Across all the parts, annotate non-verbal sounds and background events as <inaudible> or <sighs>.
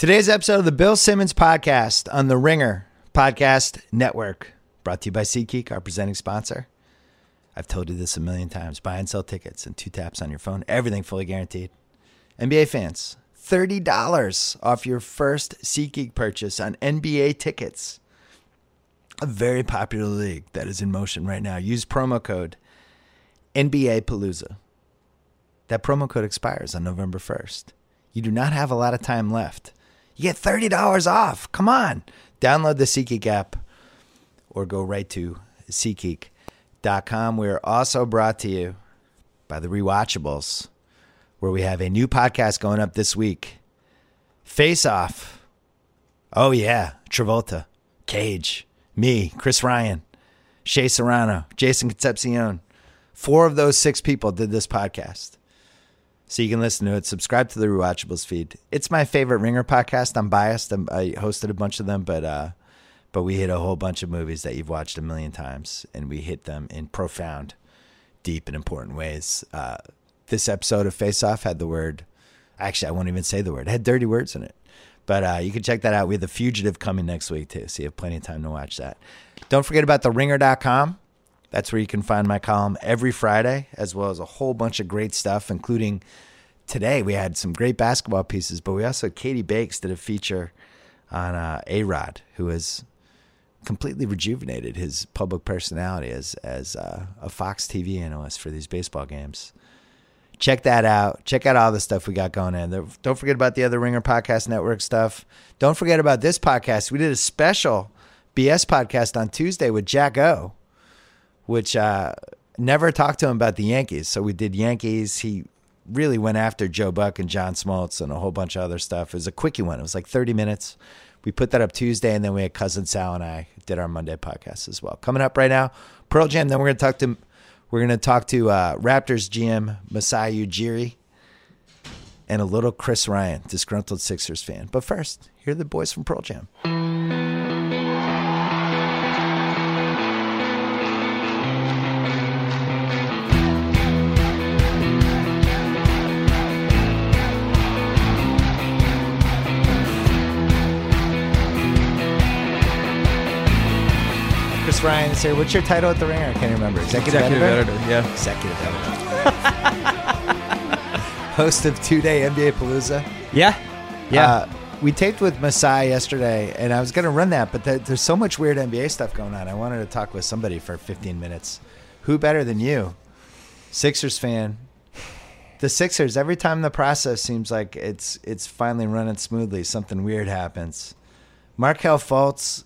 Today's episode of the Bill Simmons podcast on the Ringer Podcast Network, brought to you by SeatGeek, our presenting sponsor. I've told you this a million times. Buy and sell tickets in two taps on your phone, everything fully guaranteed. NBA fans, $30 off your first SeatGeek purchase on NBA tickets. A very popular league that is in motion right now. Use promo code NBA Palooza. That promo code expires on November 1st. You do not have a lot of time left. Get $30 off. Come on. Download the SeatGeek app or go right to SeatGeek.com. We're also brought to you by the Rewatchables, where we have a new podcast going up this week Face Off. Oh, yeah. Travolta, Cage, me, Chris Ryan, Shea Serrano, Jason Concepcion. Four of those six people did this podcast so you can listen to it. Subscribe to the Rewatchables feed. It's my favorite Ringer podcast. I'm biased. I'm, i hosted a bunch of them, but uh, but we hit a whole bunch of movies that you've watched a million times, and we hit them in profound, deep, and important ways. Uh, this episode of Face Off had the word. Actually, I won't even say the word. It had dirty words in it. But uh, you can check that out. We have The Fugitive coming next week, too. So you have plenty of time to watch that. Don't forget about theringer.com. That's where you can find my column every Friday, as well as a whole bunch of great stuff, including today we had some great basketball pieces, but we also Katie Bakes did a feature on uh, A Rod, who has completely rejuvenated his public personality as as uh, a Fox TV analyst for these baseball games. Check that out. Check out all the stuff we got going in. Don't forget about the other Ringer Podcast Network stuff. Don't forget about this podcast. We did a special BS podcast on Tuesday with Jack O which uh, never talked to him about the Yankees. So we did Yankees. He really went after Joe Buck and John Smoltz and a whole bunch of other stuff. It was a quickie one. It was like 30 minutes. We put that up Tuesday, and then we had cousin Sal and I did our Monday podcast as well. Coming up right now, Pearl Jam. Then we're gonna talk to we're gonna talk to uh, Raptors GM Masai Ujiri and a little Chris Ryan, disgruntled Sixers fan. But first, here are the boys from Pearl Jam. Chris Ryan is here. What's your title at the Ringer? I can't remember. Executive, Executive editor? editor, yeah. Executive editor. <laughs> Host of Two Day NBA Palooza. Yeah. Yeah. Uh, we taped with Masai yesterday, and I was going to run that, but th- there's so much weird NBA stuff going on. I wanted to talk with somebody for 15 minutes. Who better than you? Sixers fan. The Sixers, every time the process seems like it's it's finally running smoothly, something weird happens. Markelle Fultz,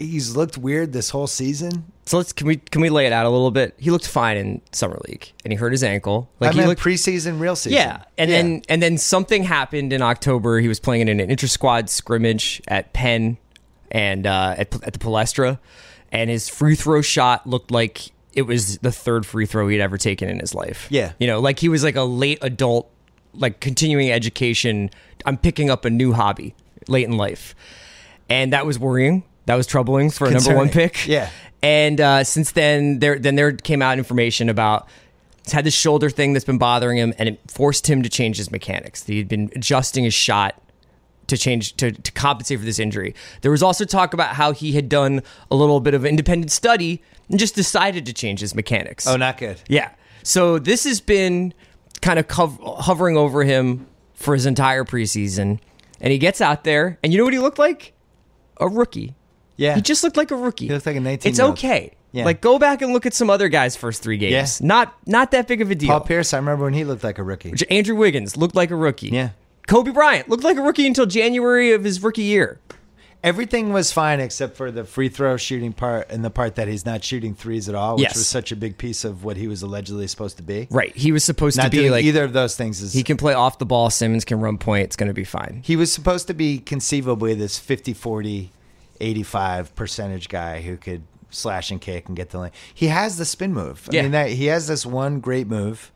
he's looked weird this whole season. so let's can we can we lay it out a little bit? He looked fine in summer league, and he hurt his ankle. Like I he meant looked preseason, real season. yeah, and then and then something happened in October. He was playing in an inter squad scrimmage at Penn and uh, at at the Palestra, and his free throw shot looked like it was the third free throw he'd ever taken in his life. Yeah. you know, like he was like a late adult, like continuing education. I'm picking up a new hobby late in life, and that was worrying. That was troubling for a number one pick. Yeah. And uh, since then, there then there came out information about he's had this shoulder thing that's been bothering him, and it forced him to change his mechanics. He'd been adjusting his shot to change to, to compensate for this injury. There was also talk about how he had done a little bit of independent study and just decided to change his mechanics. Oh, not good. Yeah. So this has been kind of cov- hovering over him for his entire preseason, and he gets out there, and you know what he looked like? A rookie. Yeah. He just looked like a rookie. He looked like a 19 It's okay. Yeah. Like go back and look at some other guys' first three games. Yeah. Not not that big of a deal. Paul Pierce, I remember when he looked like a rookie. Andrew Wiggins looked like a rookie. Yeah. Kobe Bryant looked like a rookie until January of his rookie year. Everything was fine except for the free throw shooting part and the part that he's not shooting threes at all, which Yes. was such a big piece of what he was allegedly supposed to be. Right. He was supposed Not to be doing like either of those things is he can play off the ball. Simmons can run point. It's going to be fine. he was supposed to be conceivably this 50 40 85 percentage guy who could slash and kick and get the lane. He has the spin move. I Yeah. mean that he has this one great move.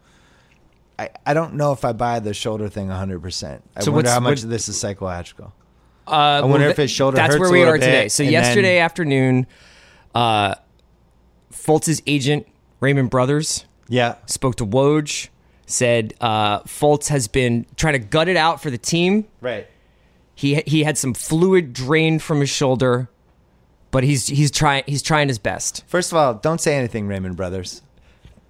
I, I don't know if I buy the shoulder thing 100%. I So wonder how much what- of this is psychological. Uh, I wonder if his shoulder That's where we are today. bit, So yesterday then- afternoon, uh, Fultz's agent Raymond Brothers Yeah. spoke to Woj, said uh, Fultz has been trying to gut it out for the team, Right. He he had some fluid drained from his shoulder, but he's he's trying he's trying his best. First of all, don't say anything, Raymond Brothers.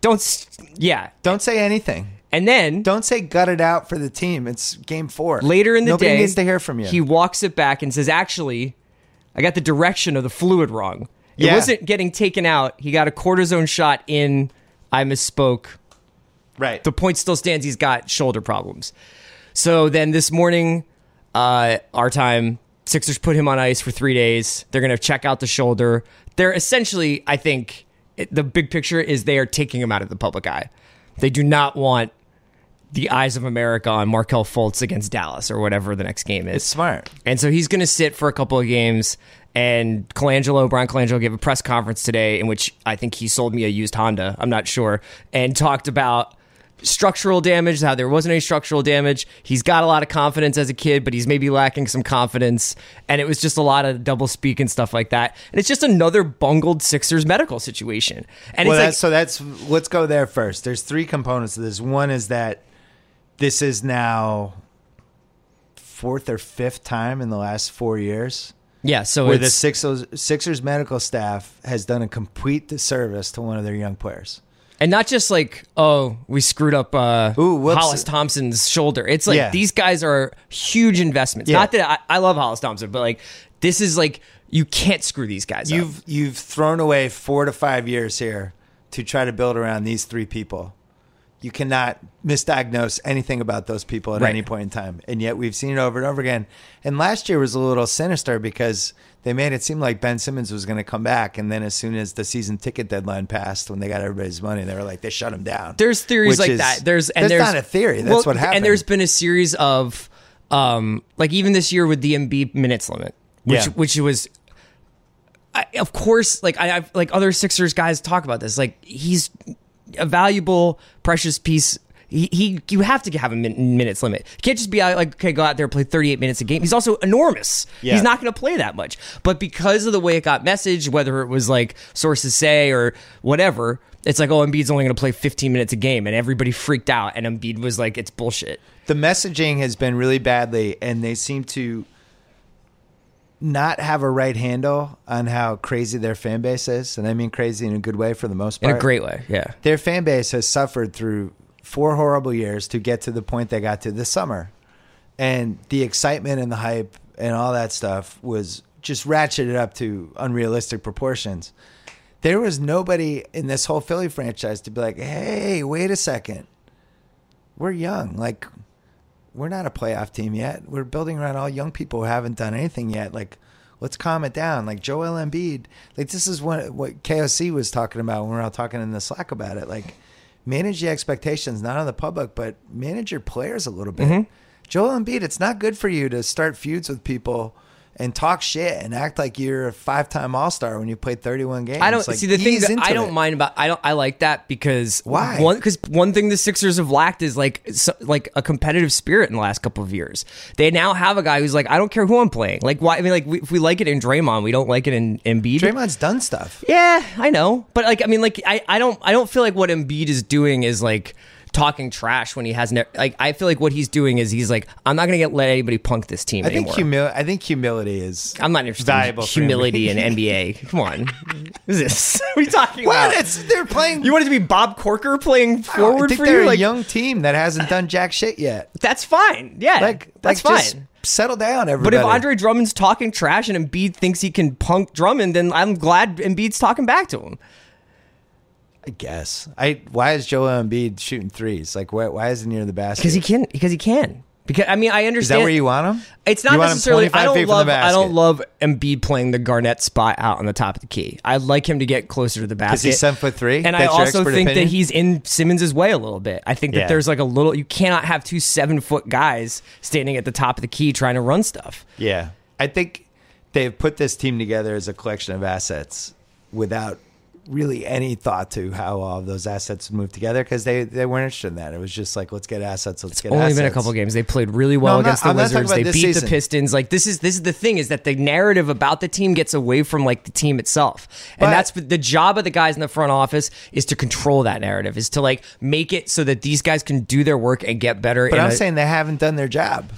Don't yeah. Don't say anything. And then Don't say gut it out for the team. It's game four. later in the Nobody day, needs to hear from you. He walks it back and says, "Actually, I got the direction of the fluid wrong. It Yeah. wasn't getting taken out. He got a cortisone shot in. I misspoke. right. The point still stands. He's got shoulder problems. So then this morning, uh, our time, Sixers put him on ice for three days. They're going to check out the shoulder. They're essentially, I think, the big picture is they are taking him out of the public eye. They do not want the eyes of America on Markelle Fultz against Dallas or whatever the next game is. it's smart. And so he's going to sit for a couple of games. And Colangelo, Bryan Colangelo, gave a press conference today in which I think he sold me a used Honda. I'm not sure. And talked about structural damage, how there wasn't any structural damage. He's got a lot of confidence as a kid, but he's maybe lacking some confidence. And it was just a lot of double speak and stuff like that. And it's just another bungled Sixers medical situation. And Well, it's that's, like, so that's let's go there first. There's three components to this. One is that this is now fourth or fifth time in the last four years yeah, so where the Sixers, Sixers medical staff has done a complete disservice to one of their young players. And not just like, oh, we screwed up uh, Ooh, whoops. Hollis Thompson's shoulder. It's like Yeah. these guys are huge investments. Yeah. Not that I, I love Hollis Thompson, but like this is like you can't screw these guys up. You've you've thrown away four to five years here to try to build around these three people. You cannot misdiagnose anything about those people at Right. any point in time. And yet we've seen it over and over again. And last year was a little sinister because they made it seem like Ben Simmons was going to come back. And then as soon as the season ticket deadline passed, when they got everybody's money, they were like, they shut him down. There's theories like is- that. There's and that's there's not a theory. That's well, what happened. And there's been a series of um like even this year with the Embiid minutes limit, which Yeah. which was I, of course like I I've, like other Sixers guys talk about this. Like he's a valuable, precious piece. He, he you have to have a min- minutes limit. You can't just be like okay, go out there play 38 minutes a game. He's also enormous. Yeah. He's not going to play that much. But because of the way it got messaged, whether it was like sources say or whatever, it's like oh Embiid's only going to play 15 minutes a game, and everybody freaked out, and Embiid was like it's bullshit. the messaging has been really badly, and they seem to not have a right handle on how crazy their fan base is, and I mean crazy in a good way for the most In part. a great way, yeah. their fan base has suffered through four horrible years to get to the point they got to this summer, and the excitement and the hype and all that stuff was just ratcheted up to unrealistic proportions. There was nobody in this whole Philly franchise to be like, "Hey, wait a second, we're young. Like, we're not a playoff team yet. We're building around all young people who haven't done anything yet. Like, let's calm it down. Like Joel Embiid. Like this is what what KOC was talking about when we were all talking in the Slack about it. Like, manage the expectations, not on the public, but manage your players a little bit. Mm-hmm. Joel Embiid, it's not good for you to start feuds with people and talk shit and act like you're a five time All Star when you played 31 games. I don't Like, see the thing that I don't it. mind about I don't I like that because Why? one because one thing the Sixers have lacked is like so, like a competitive spirit in the last couple of years. They now have a guy who's like I don't care who I'm playing. Like why I mean like we, if we like it in Draymond, we don't like it in Embiid. Draymond's done stuff. Yeah, I know, but like I mean like I I don't I don't feel like what Embiid is doing is like talking trash when he has no like I feel like what he's doing is he's like I'm not gonna get let anybody punk this team I think anymore. humil- I think humility is I'm not interested valuable in humility in. NBA. Come on, what is this? <laughs> What are you talking Well, about? it's they're playing. You wanted to be Bob Corker playing I forward think for they're you? a Like young team that hasn't done jack shit yet. that's fine. Yeah, Like that's like, fine. just settle down, everybody. but if Andre Drummond's talking trash and Embiid thinks he can punk Drummond, then I'm glad Embiid's talking back to him. I guess I why is Joel Embiid shooting threes? Like why, why isn't he near the basket? Because he can. Because he can. Because I mean, I is understand. that where you want him? It's not necessarily. I don't love. I don't love Embiid playing the Garnett spot out on the top of the key. I like him to get closer to the basket. he's seven foot three? and I That's your also think opinion? that he's in Simmons' way a little bit. I think that Yeah. there's like a little. You cannot have two seven foot guys standing at the top of the key trying to run stuff. Yeah, I think they've put this team together as a collection of assets without really any thought to how all those assets would move together because they, they weren't interested in that. It was just like let's get assets, let's get assets Only assets. been a couple games. They played really well No, I'm not- against the I'm Wizards. They beat the. Pistons. Like this is this is the thing is that the narrative about the team gets away from like the team itself, and But- that's the job of the guys in the front office is to control that narrative, is to like make it so that these guys can do their work and get better. But I'm a- saying they haven't done their job.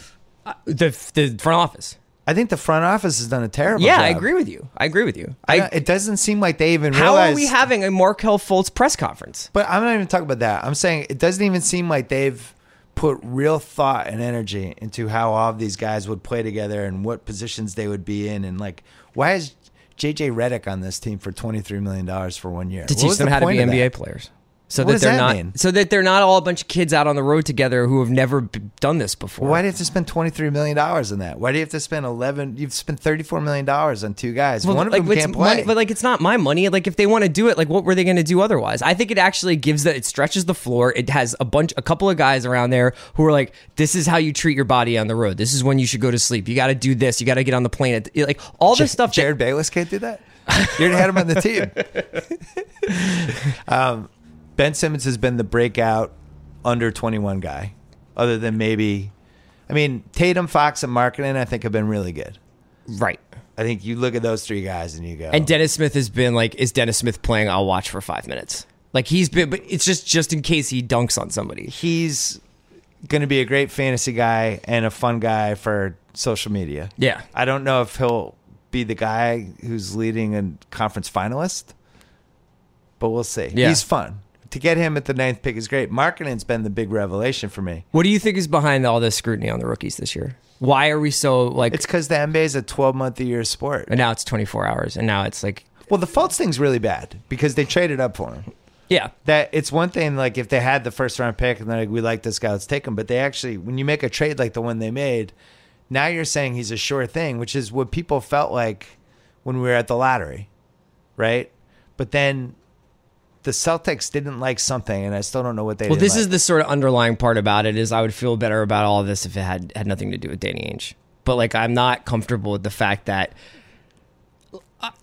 Uh, the the front office. I think the front office has done a terrible job. Yeah, job. I agree with you. I agree with you. I, I, it doesn't seem like they even how realize. are we having a Markelle Fultz press conference? But I'm not even talking about that. I'm saying it doesn't even seem like they've put real thought and energy into how all of these guys would play together and what positions they would be in. And like, why is JJ Redick on this team for $23 million for one year? To teach them the how to be NBA that? players. So What that they're that not mean? so that they're not all a bunch of kids out on the road together who have never b- done this before. Why do you have to spend $23 million on that? Why do you have to spend 11? You've spent $34 million on two guys. Well, one of like, them can't play. money- but like it's not my money. Like if they want to do it, like what were they going to do otherwise? I think it actually gives that it stretches the floor. It has a bunch, a couple of guys around there who are like, this is how you treat your body on the road. This is when you should go to sleep. You got to do this. You got to get on the plane. Like all this stuff. that- Jerryd Bayless can't do that. You already had him on the team. <laughs> um, ben Simmons has been the breakout under 21 guy, other than maybe, I mean, Tatum, Fox, and Markkanen, I think have been really good. right. I think you look at those three guys and you go, And Dennis Smith has been like, is Dennis Smith playing? I'll watch for five minutes. Like he's been, but it's just just in case he dunks on somebody. he's going to be a great fantasy guy and a fun guy for social media. Yeah. I don't know if he'll be the guy who's leading a conference finalist, but we'll see. Yeah. He's fun. To get him at the ninth pick is great. Markkanen's been the big revelation for me. What do you think is behind all this scrutiny on the rookies this year? Why are we so like? It's because the NBA is a 12 month a year sport. and now it's 24 hours, and now it's like, Well, the Fultz thing's really bad because they traded up for him. yeah, That it's one thing like if they had the first round pick and they're like, we like this guy, let's take him. But they actually, when you make a trade like the one they made, now you're saying he's a sure thing, which is what people felt like when we were at the lottery, right? But then the Celtics didn't like something, and I still don't know what they. Well, this like. is the sort of underlying part about it is I would feel better about all of this if it had had nothing to do with Danny Ainge. But like I'm not comfortable with the fact that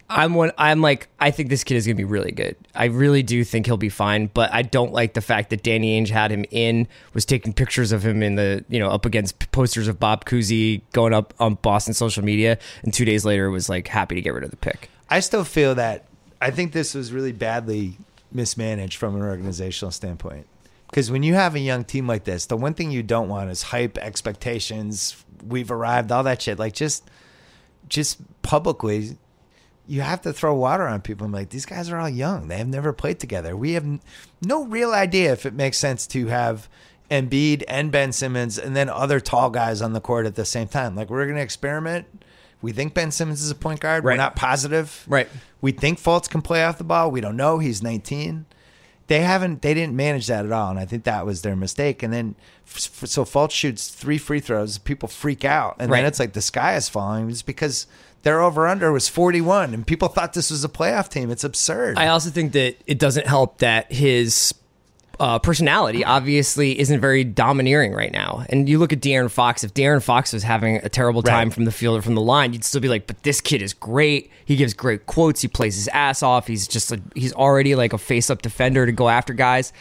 I'm one I'm like I think this kid is going to be really good. I really do think he'll be fine, but I don't like the fact that Danny Ainge had him in was taking pictures of him in the, you know, up against posters of Bob Cousy going up on Boston social media and 2 days later was like happy to get rid of the pick. I still feel that I think this was really badly mismanaged from an organizational standpoint. Because when you have a young team like this, the one thing you don't want is hype, expectations, we've arrived, all that shit. Like just just publicly you have to throw water on people. I'm like, these guys are all young. They have never played together. We have no real idea if it makes sense to have Embiid and Ben Simmons and then other tall guys on the court at the same time. Like we're to experiment. We think Ben Simmons is a point guard. We're not positive. Right. We think Fultz can play off the ball. We don't know. He's 19. They haven't. They didn't manage that at all, and I think that was their mistake. And then, so Fultz shoots three free throws. People freak out, and Right. then it's like the sky is falling. It's because their over under was 41, and people thought this was a playoff team. It's absurd. I also think that it doesn't help that his uh, personality obviously isn't very domineering right now. And you look at De'Aaron Fox. If De'Aaron Fox was having a terrible time Right. from the field or from the line, you'd still be like, "But this kid is great. He gives great quotes. He plays his ass off. He's just a, he's already like a face-up defender to go after guys."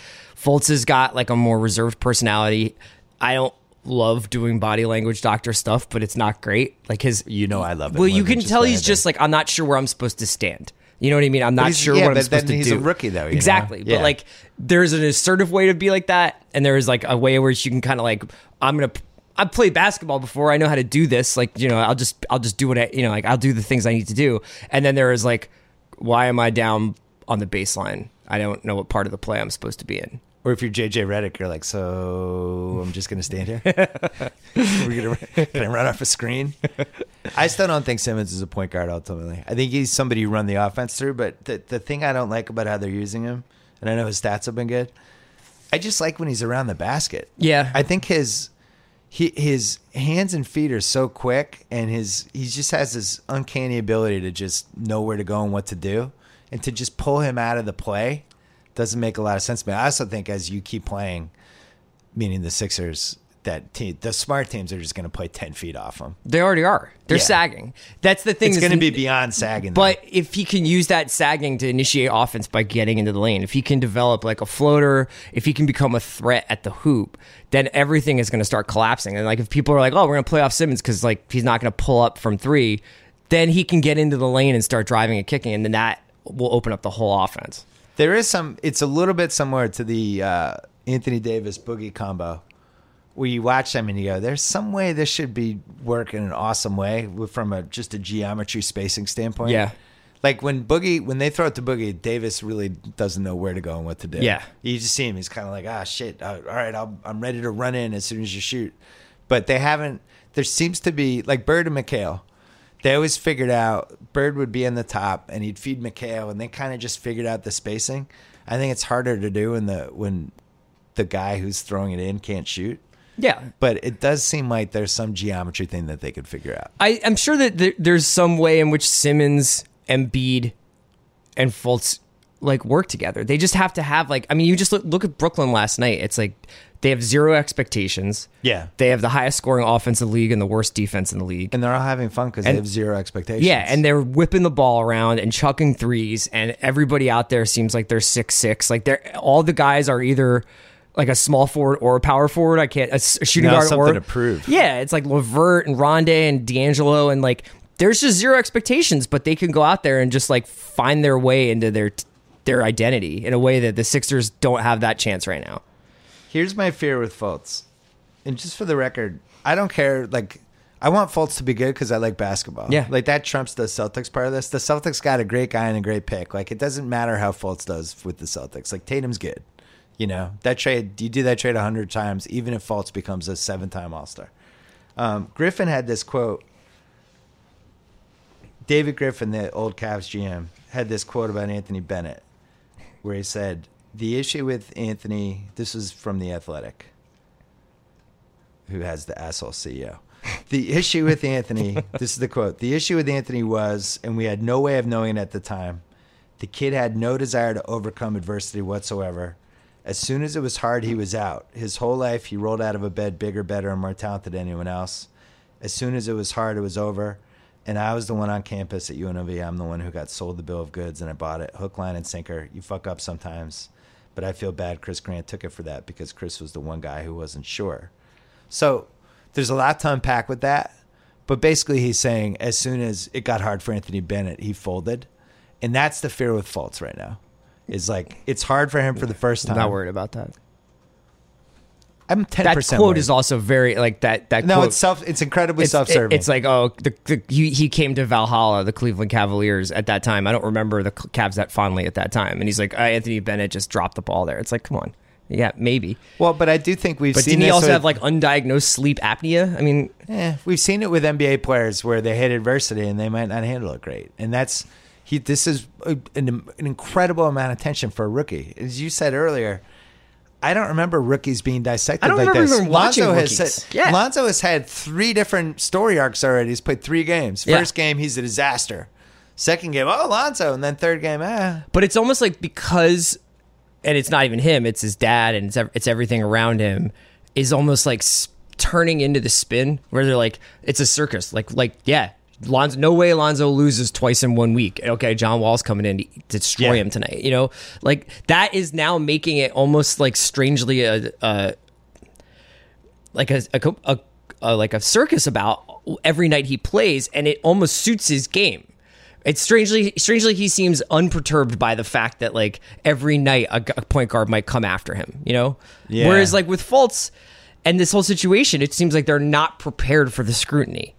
Fultz has got like a more reserved personality. I don't love doing body language doctor stuff, but it's not great. Like his, You know I love it Well, you can tell he's anything. just like I'm not sure where I'm supposed to stand. You know what I mean? I'm not he's- sure yeah, what I'm but supposed then to he's do. a rookie, though, know? exactly. Yeah. But like, there's an assertive way to be like that, and there's like a way where you can kind of like, I'm gonna. I've played basketball before. I know how to do this. Like, you know, I'll just, I'll just do what I, you know, like I'll do the things I need to do. And then there is like, why am I down on the baseline? I don't know what part of the play I'm supposed to be in. Or if you're JJ Redick, you're like, so I'm just going to stand here. <laughs> We're gonna, can I run off a screen? I still don't think Simmons is a point guard ultimately. I think he's somebody you run the offense through. But the, the thing I don't like about how they're using him, and I know his stats have been good, I just like when he's around the basket. Yeah. I think his he, his hands and feet are so quick, and his he just has this uncanny ability to just know where to go and what to do, and to just pull him out of the play doesn't make a lot of sense But. I also think as you keep playing, meaning the Sixers, that team, the smart teams are just going to play ten feet off them. They already are. They're Yeah. sagging. That's the thing. It's going to be beyond sagging. But if he can use that sagging to initiate offense by getting into the lane, if he can develop like a floater, if he can become a threat at the hoop, then everything is going to start collapsing. And like if people are like, "Oh, we're going to play off Simmons because like he's not going to pull up from three, then he can get into the lane and start driving and kicking, and then that will open up the whole offense. There is some. It's a little bit similar to the uh, Anthony Davis boogie combo, where you watch them and you go, "There's some way this should be work in an awesome way from a just a geometry spacing standpoint." Yeah. Like when Boogie, when they throw it to Boogie, Davis really doesn't know where to go and what to do. Yeah. you just see him. He's kind of like, ah, shit. Uh, all right, I'll, I'm ready to run in as soon as you shoot. But they haven't. There seems to be like Bird and McHale. They always figured out Bird would be in the top and he'd feed McHale, and they kind of just figured out the spacing. I think it's harder to do when the when the guy who's throwing it in can't shoot. Yeah. But it does seem like there's some geometry thing that they could figure out. I, I'm sure that there, there's some way in which Simmons, Embiid, and Fultz like work together. They just have to have like I mean, you just look, look at Brooklyn last night. It's like they have zero expectations. Yeah. They have the highest scoring offense in the league and the worst defense in the league. And they're all having fun because they have zero expectations. Yeah, and they're whipping the ball around and chucking threes, and everybody out there seems like they're six six. Like they're all the guys are either like a small forward or a power forward. I can't a, shooting Now guard something or to prove. Yeah, it's like LeVert and Rondae and D'Angelo, and like there's just zero expectations, but they can go out there and just like find their way into their their identity in a way that the Sixers don't have that chance right now. Here's my fear with Fultz, and just for the record, I don't care. Like, I want Fultz to be good because I like basketball. Yeah. like that trumps the Celtics part of this. The Celtics got a great guy and a great pick. Like, it doesn't matter how Fultz does with the Celtics. Like Tatum's good. You know that trade. You do that trade a hundred times, even if Fultz becomes a seven-time All Star. Um, Griffin had this quote. David Griffin, the old Cavs GM, had this quote about Anthony Bennett, where he said, "The issue with Anthony, this is from the Athletic, who has the asshole CEO. The issue with Anthony, <laughs> this is the quote. The issue with Anthony was, and we had no way of knowing it at the time, the kid had no desire to overcome adversity whatsoever. As soon as it was hard, he was out. His whole life, he rolled out of a bed bigger, better, and more talented than anyone else. As soon as it was hard, it was over. And I was the one on campus at UNLV. I'm the one who got sold the bill of goods, and I bought it hook, line, and sinker. You fuck up sometimes, but I feel bad. Chris Grant took it for that because Chris was the one guy who wasn't sure. So there's a lot to unpack with that. But basically, he's saying as soon as it got hard for Anthony Bennett, he folded. And that's the fear with Fultz right now. Is like it's hard for him for the first I'm time. not worried about that. I'm ten That quote is also very like that. That no. quote, It's self. It's incredibly it's, self-serving. It's like oh, the, the he, he came to Valhalla, the Cleveland Cavaliers at that time. I don't remember the Cavs that fondly at that time, and he's like, uh, Anthony Bennett just dropped the ball there. It's like, come on, yeah, maybe. well, but I do think we've But seen didn't he also with- have like undiagnosed sleep apnea? I mean, Eh, we've seen it with NBA players where they hit adversity and they might not handle it great, and that's he. This is a, an, an incredible amount of tension for a rookie, as you said earlier. I don't remember rookies being dissected I don't like this. even Lonzo has rookies. Yeah. Lonzo has had three different story arcs already. He's played three games. Yeah. First game, he's a disaster. Second game, oh Lonzo, and then third game, ah. but it's almost like because, and it's not even him; it's his dad, and it's it's everything around him is almost like turning into the spin where they're like, it's a circus. Like like yeah. Lonzo, no way Lonzo loses twice in one week. Okay, John Wall's coming in to destroy Yeah. him tonight. You know, like that is now making it almost like strangely a, a like a, a, a, a like a circus about every night he plays, and it almost suits his game. It's strangely strangely he seems unperturbed by the fact that like every night a, a point guard might come after him. You know, Yeah. whereas like with Fultz and this whole situation, it seems like they're not prepared for the scrutiny.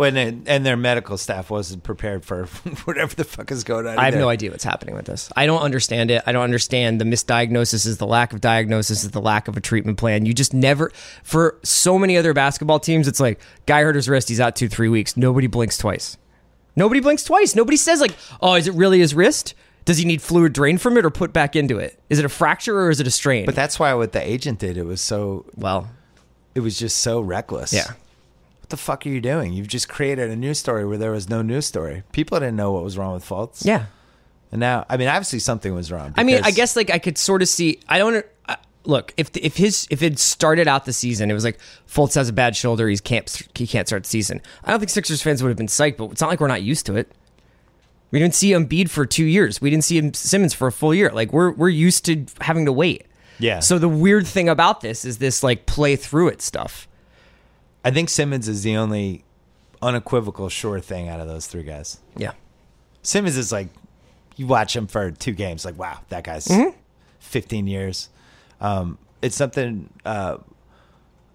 When it, and their medical staff wasn't prepared for <laughs> whatever the fuck is going on. I have there. no idea what's happening with this. I don't understand it. I don't understand the misdiagnosis is the lack of diagnosis is the lack of a treatment plan. You just never for so many other basketball teams, it's like guy hurt his wrist, he's out two, three weeks. Nobody blinks twice. Nobody blinks twice. Nobody says like, oh, is it really his wrist? Does he need fluid drained from it or put back into it? Is it a fracture or is it a strain? But that's why what the agent did, it was so well, it was just so reckless. Yeah. What the fuck are you doing? You've just created a news story where there was no news story. People didn't know what was wrong with Fultz. yeah. And now, I mean, obviously something was wrong. I mean, I guess like I could sort of see. I don't uh, look if if his if it started out the season, it was like Fultz has a bad shoulder, he's can't he can't start the season. I don't think Sixers fans would have been psyched, but it's not like we're not used to it. We didn't see Embiid for two years. We didn't see him Simmons for a full year. Like we're we're used to having to wait. Yeah. So the weird thing about this is this like play through it stuff. I think Simmons is the only unequivocal sure thing out of those three guys. Yeah. Simmons is like, you watch him for two games, like, wow, that guy's Mm-hmm. 15 years. Um, it's something uh,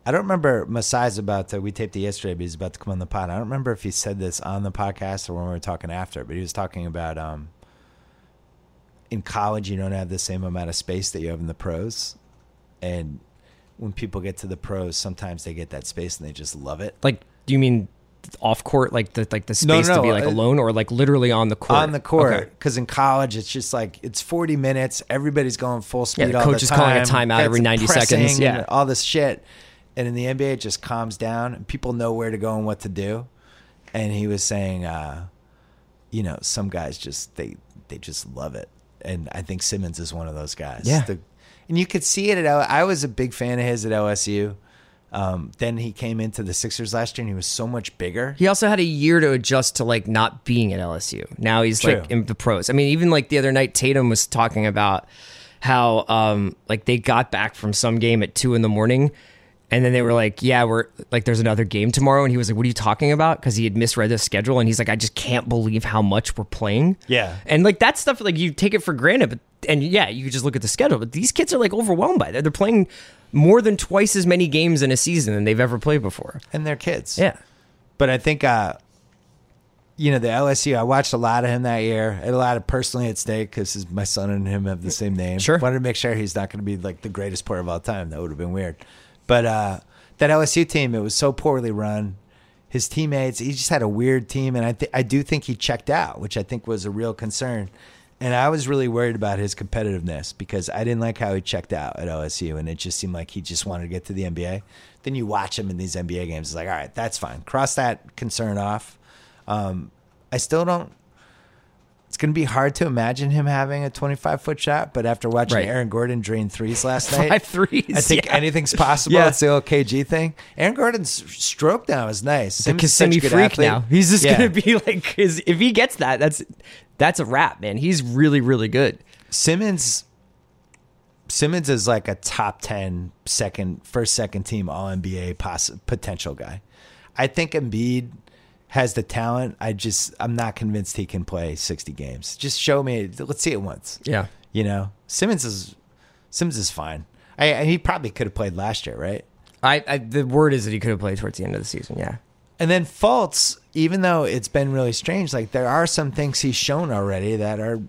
I don't remember Masai's about to. We taped it yesterday, but he's about to come on the pod. I don't remember if he said this on the podcast or when we were talking after, but he was talking about um, in college you don't have the same amount of space that you have in the pros, and when people get to the pros, sometimes they get that space and they just love it. Like, do you mean off court, like the like the space No, to be like uh, alone, or like literally on the court? on the court Okay. because in college it's just like it's 40 minutes everybody's going full speed Yeah, the coach the is calling a time. timeout every 90 seconds, yeah. all this shit and in the nba it just calms down and people know where to go and what to do and he was saying uh you know some guys just they they just love it and i think simmons is one of those guys Yeah. The- and you could see it at i was a big fan of his at lsu um, then he came into the Sixers last year, and he was so much bigger. He also had a year to adjust to like not being at LSU. Now he's True. like in the pros. I mean, even like the other night, Tatum was talking about how um like they got back from some game at two in the morning. And then they were like, "Yeah, we're like, there's another game tomorrow." And he was like, "What are you talking about?" Because he had misread the schedule, and he's like, "I just can't believe how much we're playing." Yeah. and like that stuff, like you take it for granted, but and yeah, you just look at the schedule. But these kids are like overwhelmed by that. They're playing more than twice as many games in a season than they've ever played before. And they're kids. Yeah, But I think, uh, you know, the LSU, I watched a lot of him that year. Had a lot of personally at stake because my son and him have the same name. Sure. Wanted to make sure he's not going to be like the greatest player of all time. That would have been weird. But uh, that LSU team, it was so poorly run. His teammates, he just had a weird team. And I, th- I do think he checked out, which I think was a real concern. And I was really worried about his competitiveness because I didn't like how he checked out at LSU. And it just seemed like he just wanted to get to the NBA. Then you watch him in these NBA games. It's like, all right, that's fine. Cross that concern off. Um, I still don't. It's going to be hard to imagine him having a 25 foot shot, but after watching Right. Aaron Gordon drain threes last night, five threes. I think yeah. anything's possible. Yeah. It's the old KG thing. Aaron Gordon's stroke now is nice. the Simmons is such a Kissimmee freak athlete. now. He's just Yeah. gonna be like his. If he gets that, that's that's a wrap, man. He's really really good. Simmons. Simmons is like a top 10 second, first, second team All NBA poss- potential guy. I think Embiid has the talent. I just, I'm not convinced he can play 60 games. Just show me. Let's see it once. Yeah, You know, Simmons is Simmons is fine. I, I- he probably could have played last year, right? I, I the word is that he could have played towards the end of the season. Yeah, And then Fultz, even though it's been really strange, like there are some things he's shown already that are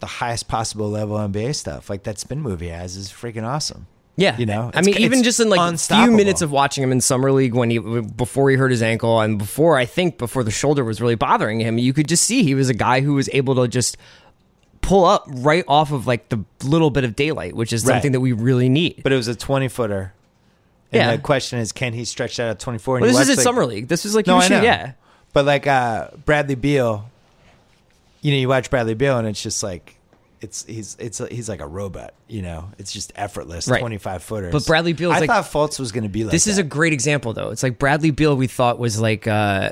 the highest possible level NBA stuff. Like that spin move he has is freaking awesome. Yeah. You know, I mean, even just in like a few minutes of watching him in summer league when he before he hurt his ankle and before I think before the shoulder was really bothering him, you could just see he was a guy who was able to just pull up right off of like the little bit of daylight, which is Right. something that we really need. But it was a 20 footer. And Yeah. the question is, can he stretch that at 24? Well, you this is at like- summer league. This is like No, I know. yeah. But like uh, Bradley Beal, you know, you watch Bradley Beal and it's just like, it's he's it's he's like a robot, you know. It's just effortless, Right. twenty five footers. But Bradley Beal, I like- thought Fultz was going to be like This is a great example, though. It's like Bradley Beal. We thought was like uh,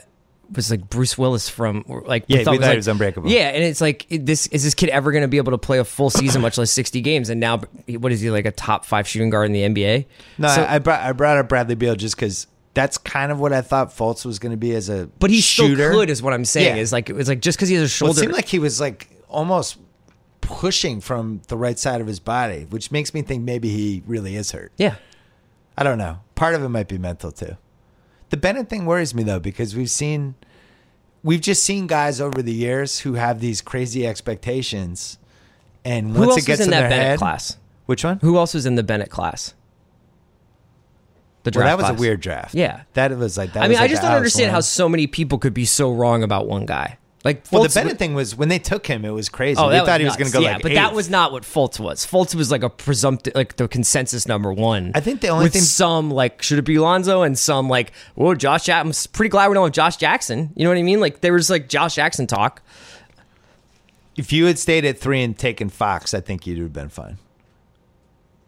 was like Bruce Willis from like Yeah, we thought like- he was unbreakable. Yeah, and it's like this is this kid ever going to be able to play a full season, much less sixty games? And now, what is he like a top five shooting guard in the NBA? No, So- I, I brought I brought up Bradley Beal just because that's kind of what I thought Fultz was going to be as a but he shooter. still could, is what I'm saying. Yeah. Is like it was like just because he has a Well, shoulder. it seemed like he was like almost pushing from the right side of his body, which makes me think maybe he really is hurt. yeah, I don't know. Part of it might be mental too. The Bennett thing worries me though because we've seen we've just seen guys over the years who have these crazy expectations, and who once else it gets in in that Bennett head, class? which one? Who else was in the Bennett class? The Well, draft that was class. a weird draft. Yeah. that was like. That I mean, I like just don't understand how so many people could be so wrong about one guy. Like, Well, the Fultz- Bennett thing was when they took him, it was crazy. Oh, we thought was he was going to go yeah, like but that was not what Fultz was. Fultz was like a presumptive, like the consensus number one. I think the only with thing- some like should it be Lonzo and some like whoa Josh. I'm pretty glad we don't have Josh Jackson. You know what I mean? Like there was like Josh Jackson talk. If you had stayed at three and taken Fox, I think you'd have been fine.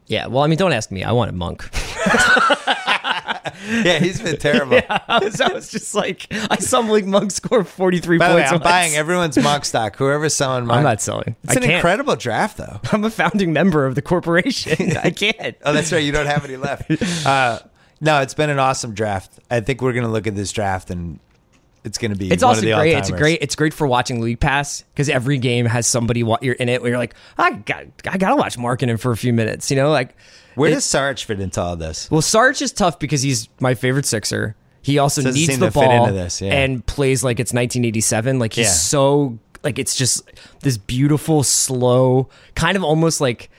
Yeah, well, I mean, don't ask me. I wanted Monk. <laughs> <laughs> Yeah, he's been terrible. <laughs> I was, I was just like, I saw Malik Monk score 43 By the way, points. I'm once. buying everyone's mock stock. Whoever's selling mock. I'm not selling. It's I an can't. incredible draft, though. <laughs> I'm a founding member of the corporation. I can't. Oh, that's right. You don't have any left. Uh, no, it's been an awesome draft. I think we're going to look at this draft and it's going to be. It's also great. It's a great. It's great for watching League Pass because every game has somebody wa- you're in it where you're like, I got, I gotta watch Markkanen for a few minutes. You know, like Where it- does Sarge fit into all this? Well, Sarge is tough because he's my favorite Sixer. He also Doesn't needs the to ball into this, yeah. and plays like it's 1987. Like he's Yeah. so like it's just this beautiful, slow, kind of almost like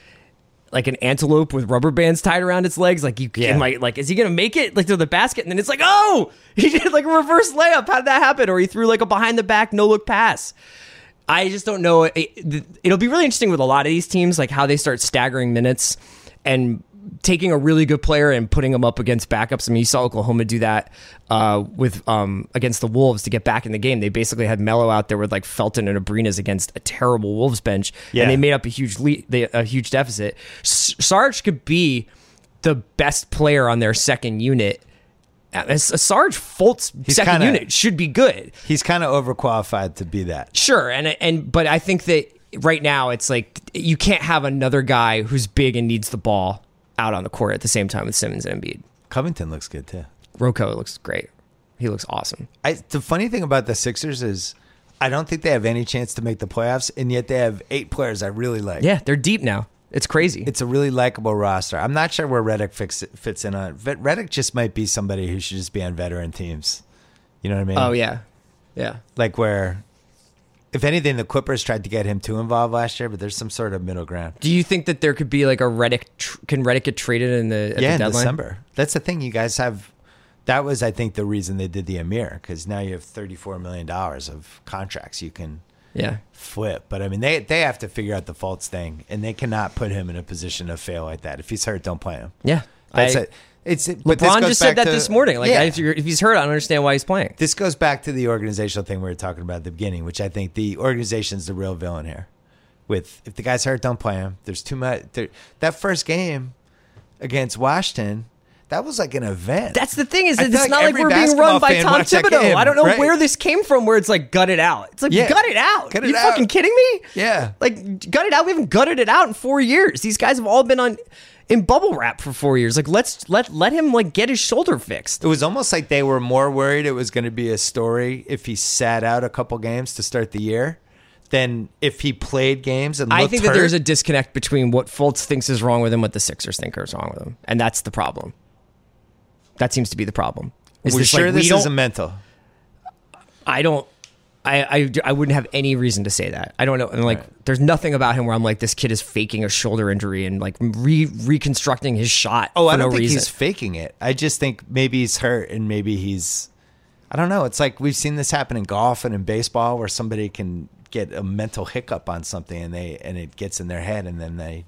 like an antelope with rubber bands tied around its legs. Like you Yeah. can like like is he gonna make it like to the basket? And then it's like oh <laughs> he did like a reverse layup. How did that happen? Or he threw like a behind the back no look pass. I just don't know. It, it'll be really interesting with a lot of these teams, like how they start staggering minutes and taking a really good player and putting him up against backups. I mean, you saw Oklahoma do that uh, with um, against the Wolves to get back in the game. They basically had Melo out there with like Felton and Abrines against a terrible Wolves bench, Yeah. and they made up a huge lead, they, a huge deficit. S- Sarge could be the best player on their second unit. Sarge Fultz second kinda- unit should be good. He's kind of overqualified to be that. Sure, and and but I think that right now it's like you can't have another guy who's big and needs the ball out on the court at the same time with Simmons and Embiid. Covington looks good too. Rocco looks great. He looks awesome. I, the funny thing about the Sixers is, I don't think they have any chance to make the playoffs, and yet they have eight players I really like. Yeah, they're deep now. It's crazy. It's a really likable roster. I'm not sure where Redick fits in on. But Redick just might be somebody who should just be on veteran teams. You know what I mean? oh yeah, yeah. Like where, if anything, the Clippers tried to get him too involved last year, but there's some sort of middle ground. Do you think that there could be like a Redick? Tr- can Redick get traded in the yeah, the in? December. That's the thing. You guys have. That was, I think, the reason they did the Amir because now you have 34 million dollars of contracts you can Yeah, flip. But I mean, they they have to figure out the Fultz thing, and they cannot put him in a position to fail like that. If he's hurt, don't play him. yeah. That's I- it. It's but this LeBron just said that to- this morning. Like, Yeah. if, you're, if he's hurt, I don't understand why he's playing. this goes back to the organizational thing we were talking about at the beginning, which I think the organization's the real villain here. With if the guy's hurt, don't play him. There's too much. There, that first game against Washington, that was like an event. That's the thing is it's like not like we're being run by Tom Thibodeau. game, I don't know right? where this came from. Where it's like gut it out. It's like Yeah. gut it out. Gut it you out. fucking kidding me? Yeah. Like gut it out. We haven't gutted it out in four years. These guys have all been on in bubble wrap for four years. Like let's let let him like get his shoulder fixed. It was almost like they were more worried it was going to be a story if he sat out a couple games to start the year than if he played games and I think that hurt. there's a disconnect between what Fultz thinks is wrong with him, what the Sixers think is wrong with him, and that's the problem. That seems to be the problem. Is We're this, sure like, this don't- isn't mental. I don't. I, I, I wouldn't have any reason to say that. I don't know. And like, Right. there's nothing about him where I'm like, this kid is faking a shoulder injury and like re- reconstructing his shot. Oh, for I don't no think reason. he's faking it. I just think maybe he's hurt and maybe he's. I don't know. It's like we've seen this happen in golf and in baseball where somebody can get a mental hiccup on something and they and it gets in their head and then they.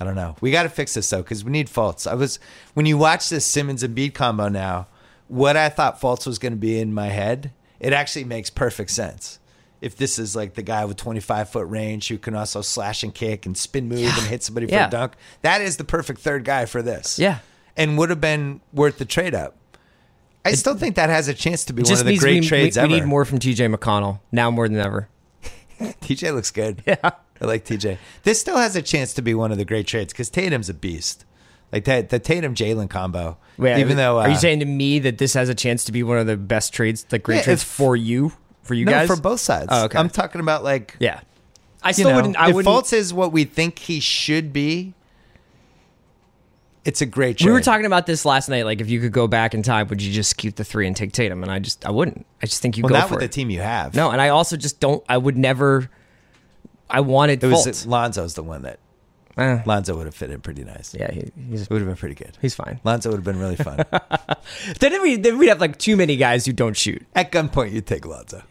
I don't know. We got to fix this though because we need Fultz. I was when you watch this Simmons and Beat combo now. What I thought Fultz was going to be in my head, it actually makes perfect sense. If this is like the guy with 25 foot range who can also slash and kick and spin move and hit somebody for Yeah. a dunk, that is the perfect third guy for this Yeah. and would have been worth the trade up. I still think that has a chance to be one of the great we, trades we, we ever. need more from TJ McConnell now more than ever. <laughs> TJ looks good. Yeah. I like TJ. This still has a chance to be one of the great trades because Tatum's a beast. Like that, the Tatum Jalen combo. Wait, even though, uh, are you saying to me that this has a chance to be one of the best trades, like great Yeah, trades for you, for you no guys? for both sides? Oh, okay. I'm talking about like yeah. I still know, wouldn't. I if wouldn't. Fultz is what we think he should be. It's a great trade. we were talking about this last night. Like, if you could go back in time, would you just keep the three and take Tatum? And I just, I wouldn't. I just think you well, go not for with it. the team you have. No, and I also just don't. I would never. I wanted it was Fultz. Lonzo's the one that Eh, Lonzo would have fit in pretty nice. yeah, he, he's It would have been pretty good. he's fine. Lonzo would have been really fun. <laughs> Then we then we'd have like too many guys who don't shoot. At gunpoint, you'd take Lonzo.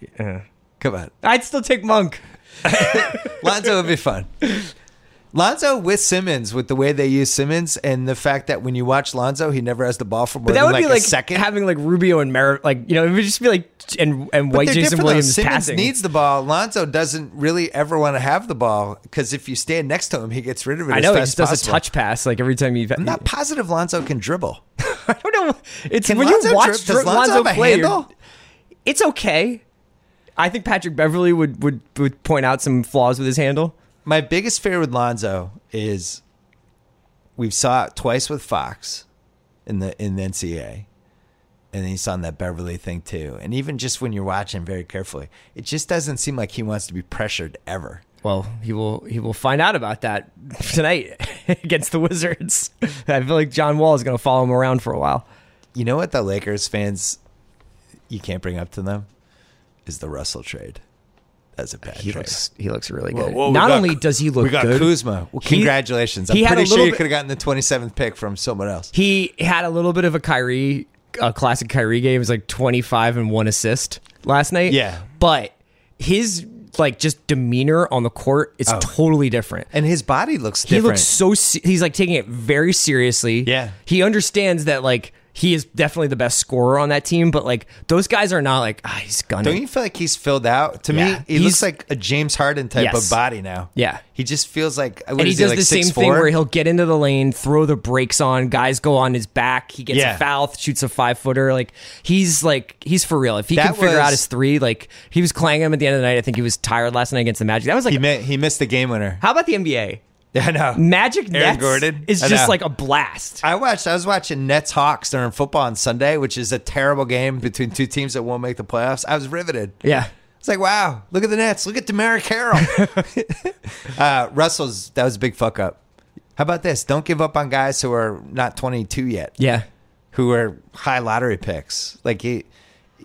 Come on. I'd still take Monk. <laughs> Lonzo would be fun. <laughs> Lonzo with Simmons, with the way they use Simmons, and the fact that when you watch Lonzo, he never has the ball for more But that would like be like a second. having like Rubio and Mer, like you know, it would just be like and and but White Jason. Williams Simmons passing. needs the ball. Lonzo doesn't really ever want to have the ball because if you stand next to him, he gets rid of it. I know he just does as a touch pass like every time you. I'm not <laughs> positive Lonzo can dribble. <laughs> I don't know. It's Can when Lonzo you watch does Lonzo Lonzo, have a play. handle? It's okay. I think Patrick Beverley would, would would point out some flaws with his handle. My biggest fear with Lonzo is we've saw it twice with Fox in the in the NCAA. and he's on that Beverley thing too. And even just when you're watching very carefully, it just doesn't seem like he wants to be pressured ever. Well, he will he will find out about that tonight <laughs> against the Wizards. <laughs> I feel like John Wall is going to follow him around for a while. You know what the Lakers fans you can't bring up to them is the Russell trade. That's a bad He trade. looks he looks really Whoa, good. whoa, we Not got- only does he look we got good, Kuzma. Well, he- congratulations. I'm he pretty sure little you could have gotten the 27th pick from someone else. he had a little bit of a Kyrie, a classic Kyrie game. It was like 25 and one assist last night. Yeah. But his like just demeanor on the court is oh. totally different. And his body looks different. He looks so he's like taking it very seriously. Yeah. He understands that like he is definitely the best scorer on that team, but like those guys are not like ah he's gunning. Don't you feel like he's filled out? To Yeah. me, he He's- looks like a James Harden type Yes. of body now. Yeah. He just feels like and he does like the same 6'4"? thing where he'll get into the lane, throw the brakes on, guys go on his back, he gets Yeah. a foul, shoots a five footer. Like he's like he's for real. If he can figure was- out his three, like he was clanging him at the end of the night. I think he was tired last night against the Magic. That was like he, mi- he missed the game winner. how about the NBA? <laughs> I know. Magic Aaron Nets Gordon? is I just know. like a blast. I watched. I was watching Nets Hawks during football on Sunday, which is a terrible game between two teams that won't make the playoffs. I was riveted. Yeah. It's like, wow, look at the Nets. Look at DeMarre Carroll. <laughs> uh, Russell's that was a big fuck up. How about this? Don't give up on guys who are not 22 yet, Yeah. who are high lottery picks. Like he,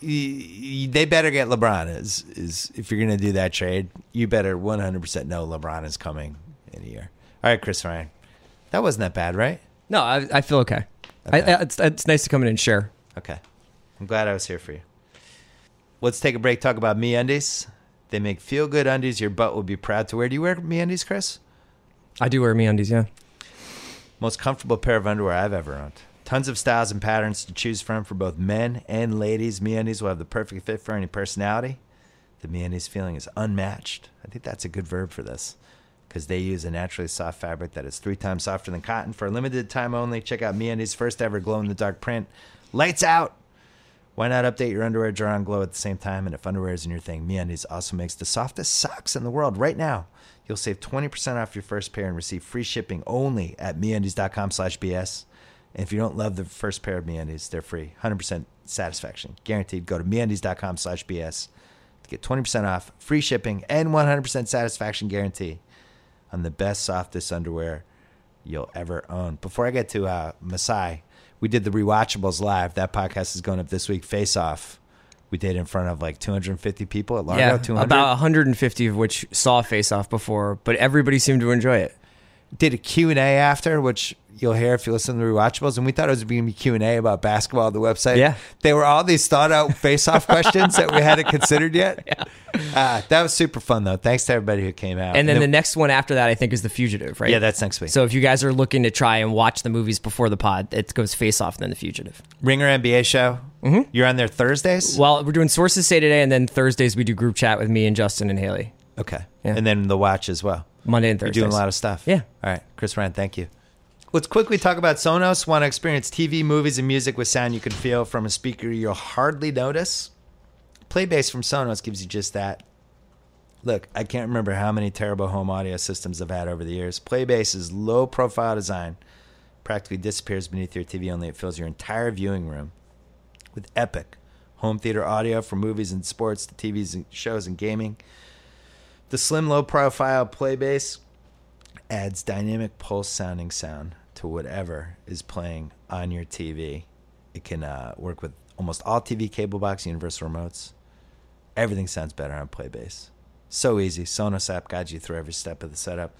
he- they better get LeBron. Is is if you're gonna do that trade, you better 100 percent know LeBron is coming in a year. All right, Chris Ryan, that wasn't that bad, right? No, I, I feel okay. Okay. I- it's, it's nice to come in and share. Okay. I'm glad I was here for you. Let's take a break, talk about Me Undies. They make feel good undies your butt will be proud to wear. Do you wear Me Undies, Chris? I do wear me undies, yeah. Most comfortable pair of underwear I've ever owned. Tons of styles and patterns to choose from for both men and ladies. Me Undies will have the perfect fit for any personality. The Me Undies feeling is unmatched. I think that's a good verb for this because they use a naturally soft fabric that is three times softer than cotton. For a limited time only, check out Me Undies' first ever glow in the dark print. Lights out! Why not update your underwear drawer and glow at the same time? And if underwear isn't your thing, MeUndies also makes the softest socks in the world. Right now, you'll save 20% off your first pair and receive free shipping only at MeUndies.com slash BS. And if you don't love the first pair of MeUndies, they're free. 100% satisfaction. Guaranteed. Go to MeUndies.com slash BS to get 20% off, free shipping, and 100% satisfaction guarantee on the best, softest underwear you'll ever own. Before I get to uh, Masai, we did the Rewatchables live. That podcast is going up this week. Face Off. We did in front of like 250 people at Largo. yeah, 200. about 150 of which saw Face Off before, but everybody seemed to enjoy it. did a Q&A after, which you'll hear if you listen to the Rewatchables. And we thought it was going to be Q&A about basketball the website. Yeah. They were all these thought out face-off <laughs> questions that we hadn't considered yet. <laughs> Uh, that was super fun, though. Thanks to everybody who came out. And then the next one after that, I think, is The Fugitive, right? Yeah, that's next week. So if you guys are looking to try and watch the movies before the pod, it goes Face Off, then The Fugitive. Ringer NBA show. Mm-hmm. You're on there Thursdays? Well, we're doing Sources Say Today, and then Thursdays we do group chat with me and Justin and Haley. Okay. Yeah. And then the watch as well. Monday and Thursday. You're doing a lot of stuff. Yeah. All right. Chris Ryan, thank you. Let's quickly talk about Sonos. Want to experience TV, movies, and music with sound you can feel from a speaker you'll hardly notice? Playbase from Sonos gives you just that. Look, I can't remember how many terrible home audio systems I've had over the years. Playbase's low profile design practically disappears beneath your TV, only it fills your entire viewing room with epic home theater audio from movies and sports to TVs and shows and gaming. The slim, low profile Playbase adds dynamic pulse sounding sound to whatever is playing on your TV. It can uh, work with almost all TV cable box universal remotes. Everything sounds better on Playbase. So easy. Sonos app guides you through every step of the setup.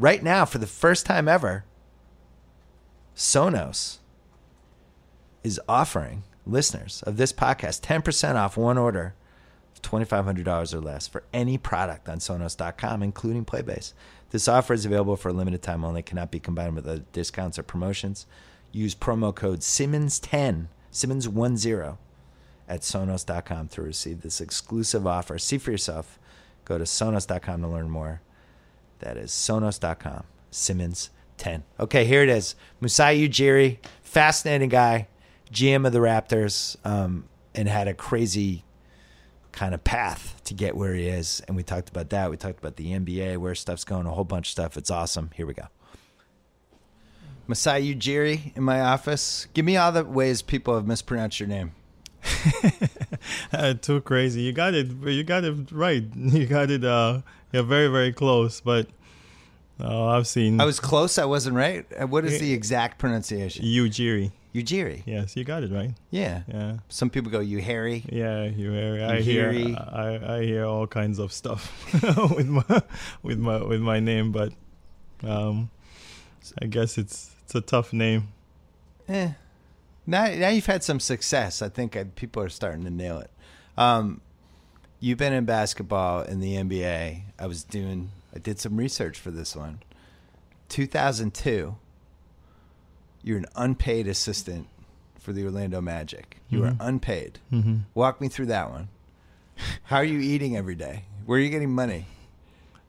Right now, for the first time ever, Sonos is offering listeners of this podcast 10% off one order $2,500 or less for any product on Sonos.com, including Playbase. This offer is available for a limited time only, cannot be combined with other discounts or promotions. Use promo code Simmons10, Simmons10 at Sonos.com to receive this exclusive offer. See for yourself. Go to Sonos.com to learn more. That is Sonos.com, Simmons 10. Okay, here it is. Masai Ujiri, fascinating guy, GM of the Raptors, um, and had a crazy kind of path to get where he is. And we talked about that. We talked about the NBA, where stuff's going, a whole bunch of stuff. It's awesome. Here we go. Masai Ujiri in my office. Give me all the ways people have mispronounced your name. <laughs> Uh, too crazy. You got it. You got it right. <laughs> You got it. Uh, you're very very close. But uh, I've seen I was close. I wasn't right. Uh, What is the exact pronunciation? Ujiri. Ujiri. Yes, you got it right. Yeah. Yeah. Some people go you hairy. Yeah, you hear. I hear. I, I hear all kinds of stuff <laughs> with my with my with my name, but um, I guess it's it's a tough name. Eh. Now, now you've had some success. I think uh, people are starting to nail it. Um, you've been in basketball in the NBA. I was doing. I did some research for this one. 2002. You're an unpaid assistant for the Orlando Magic. You Mhm. are unpaid. Mm-hmm. Walk me through that one. How are you eating every day? Where are you getting money?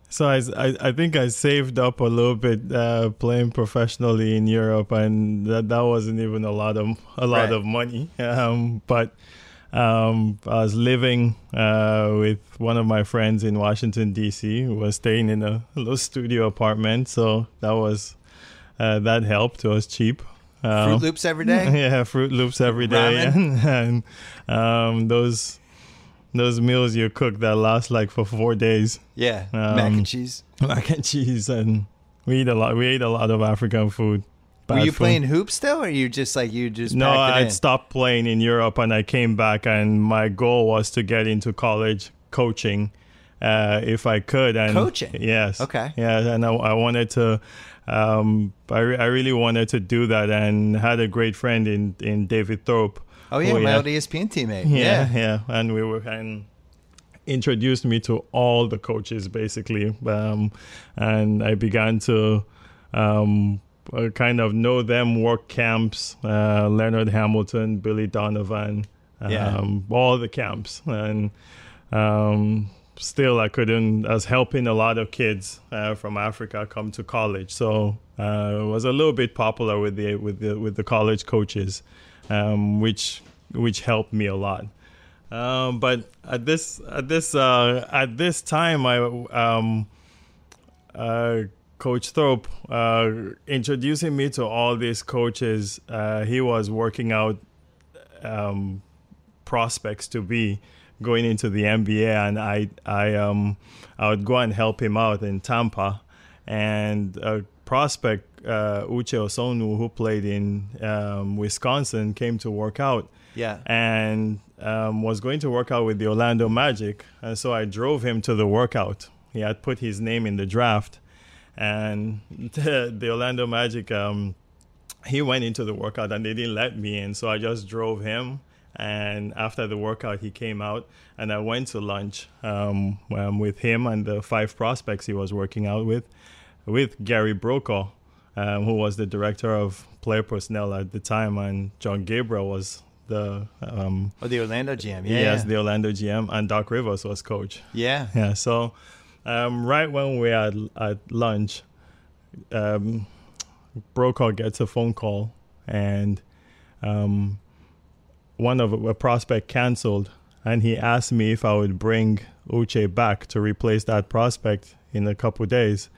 So I, I, I think I saved up a little bit uh, playing professionally in Europe, and that, that wasn't even a lot of a lot Right. of money. <laughs> Um, but um, I was living uh, with one of my friends in Washington D.C. who was staying in a little studio apartment, so that was uh, that helped. It was cheap. Fruit Um, Loops every day? <laughs> yeah, Froot Loops every day, Ramen? <laughs> and, um, those those meals you cook that last like for four days Yeah. Um, Mac and cheese. mac and cheese and we eat a lot we ate a lot of african food Were you food. playing hoops still, or you just like you just no i in? stopped playing in europe and i came back and my goal was to get into college coaching uh, if i could and Coaching? yes Okay. yeah and i, I wanted to um, I, re- I really wanted to do that and had a great friend in, in david thorpe Oh yeah, who, my old ESPN teammate. yeah, Yeah. yeah, and we were and introduced me to all the coaches basically, um, and I began to um, uh, kind of know them, work camps, uh, Leonard Hamilton, Billy Donovan, um, Yeah. all the camps, and um, still I couldn't. I was helping a lot of kids uh, from Africa come to college, so uh, it was a little bit popular with the with the with the college coaches, um, which which helped me a lot. Um, but at this at this uh, at this time, I um, uh, Coach Thorpe uh, introducing me to all these coaches. Uh, he was working out um, prospects to be going into the NBA, and I I um I would go and help him out in Tampa, and a prospect uh, Uche Osonu who played in um, Wisconsin came to work out Yeah. and um, was going to work out with the Orlando Magic. And so I drove him to the workout. He had put his name in the draft. And <laughs> the, the Orlando Magic, um, he went into the workout and they didn't let me in. So I just drove him. And after the workout, he came out and I went to lunch um, um, with him and the five prospects he was working out with, with Gary Brokaw, um, who was the director of player personnel at the time. And John Gabriel was the um, Oh, the Orlando GM. Yeah. yes, yeah. the Orlando GM, and Doc Rivers was coach. yeah. Yeah, so um, right when we are at, lunch, um, Brokaw gets a phone call, and um, one of a prospect canceled, and he asked me if I would bring Uche back to replace that prospect in a couple days,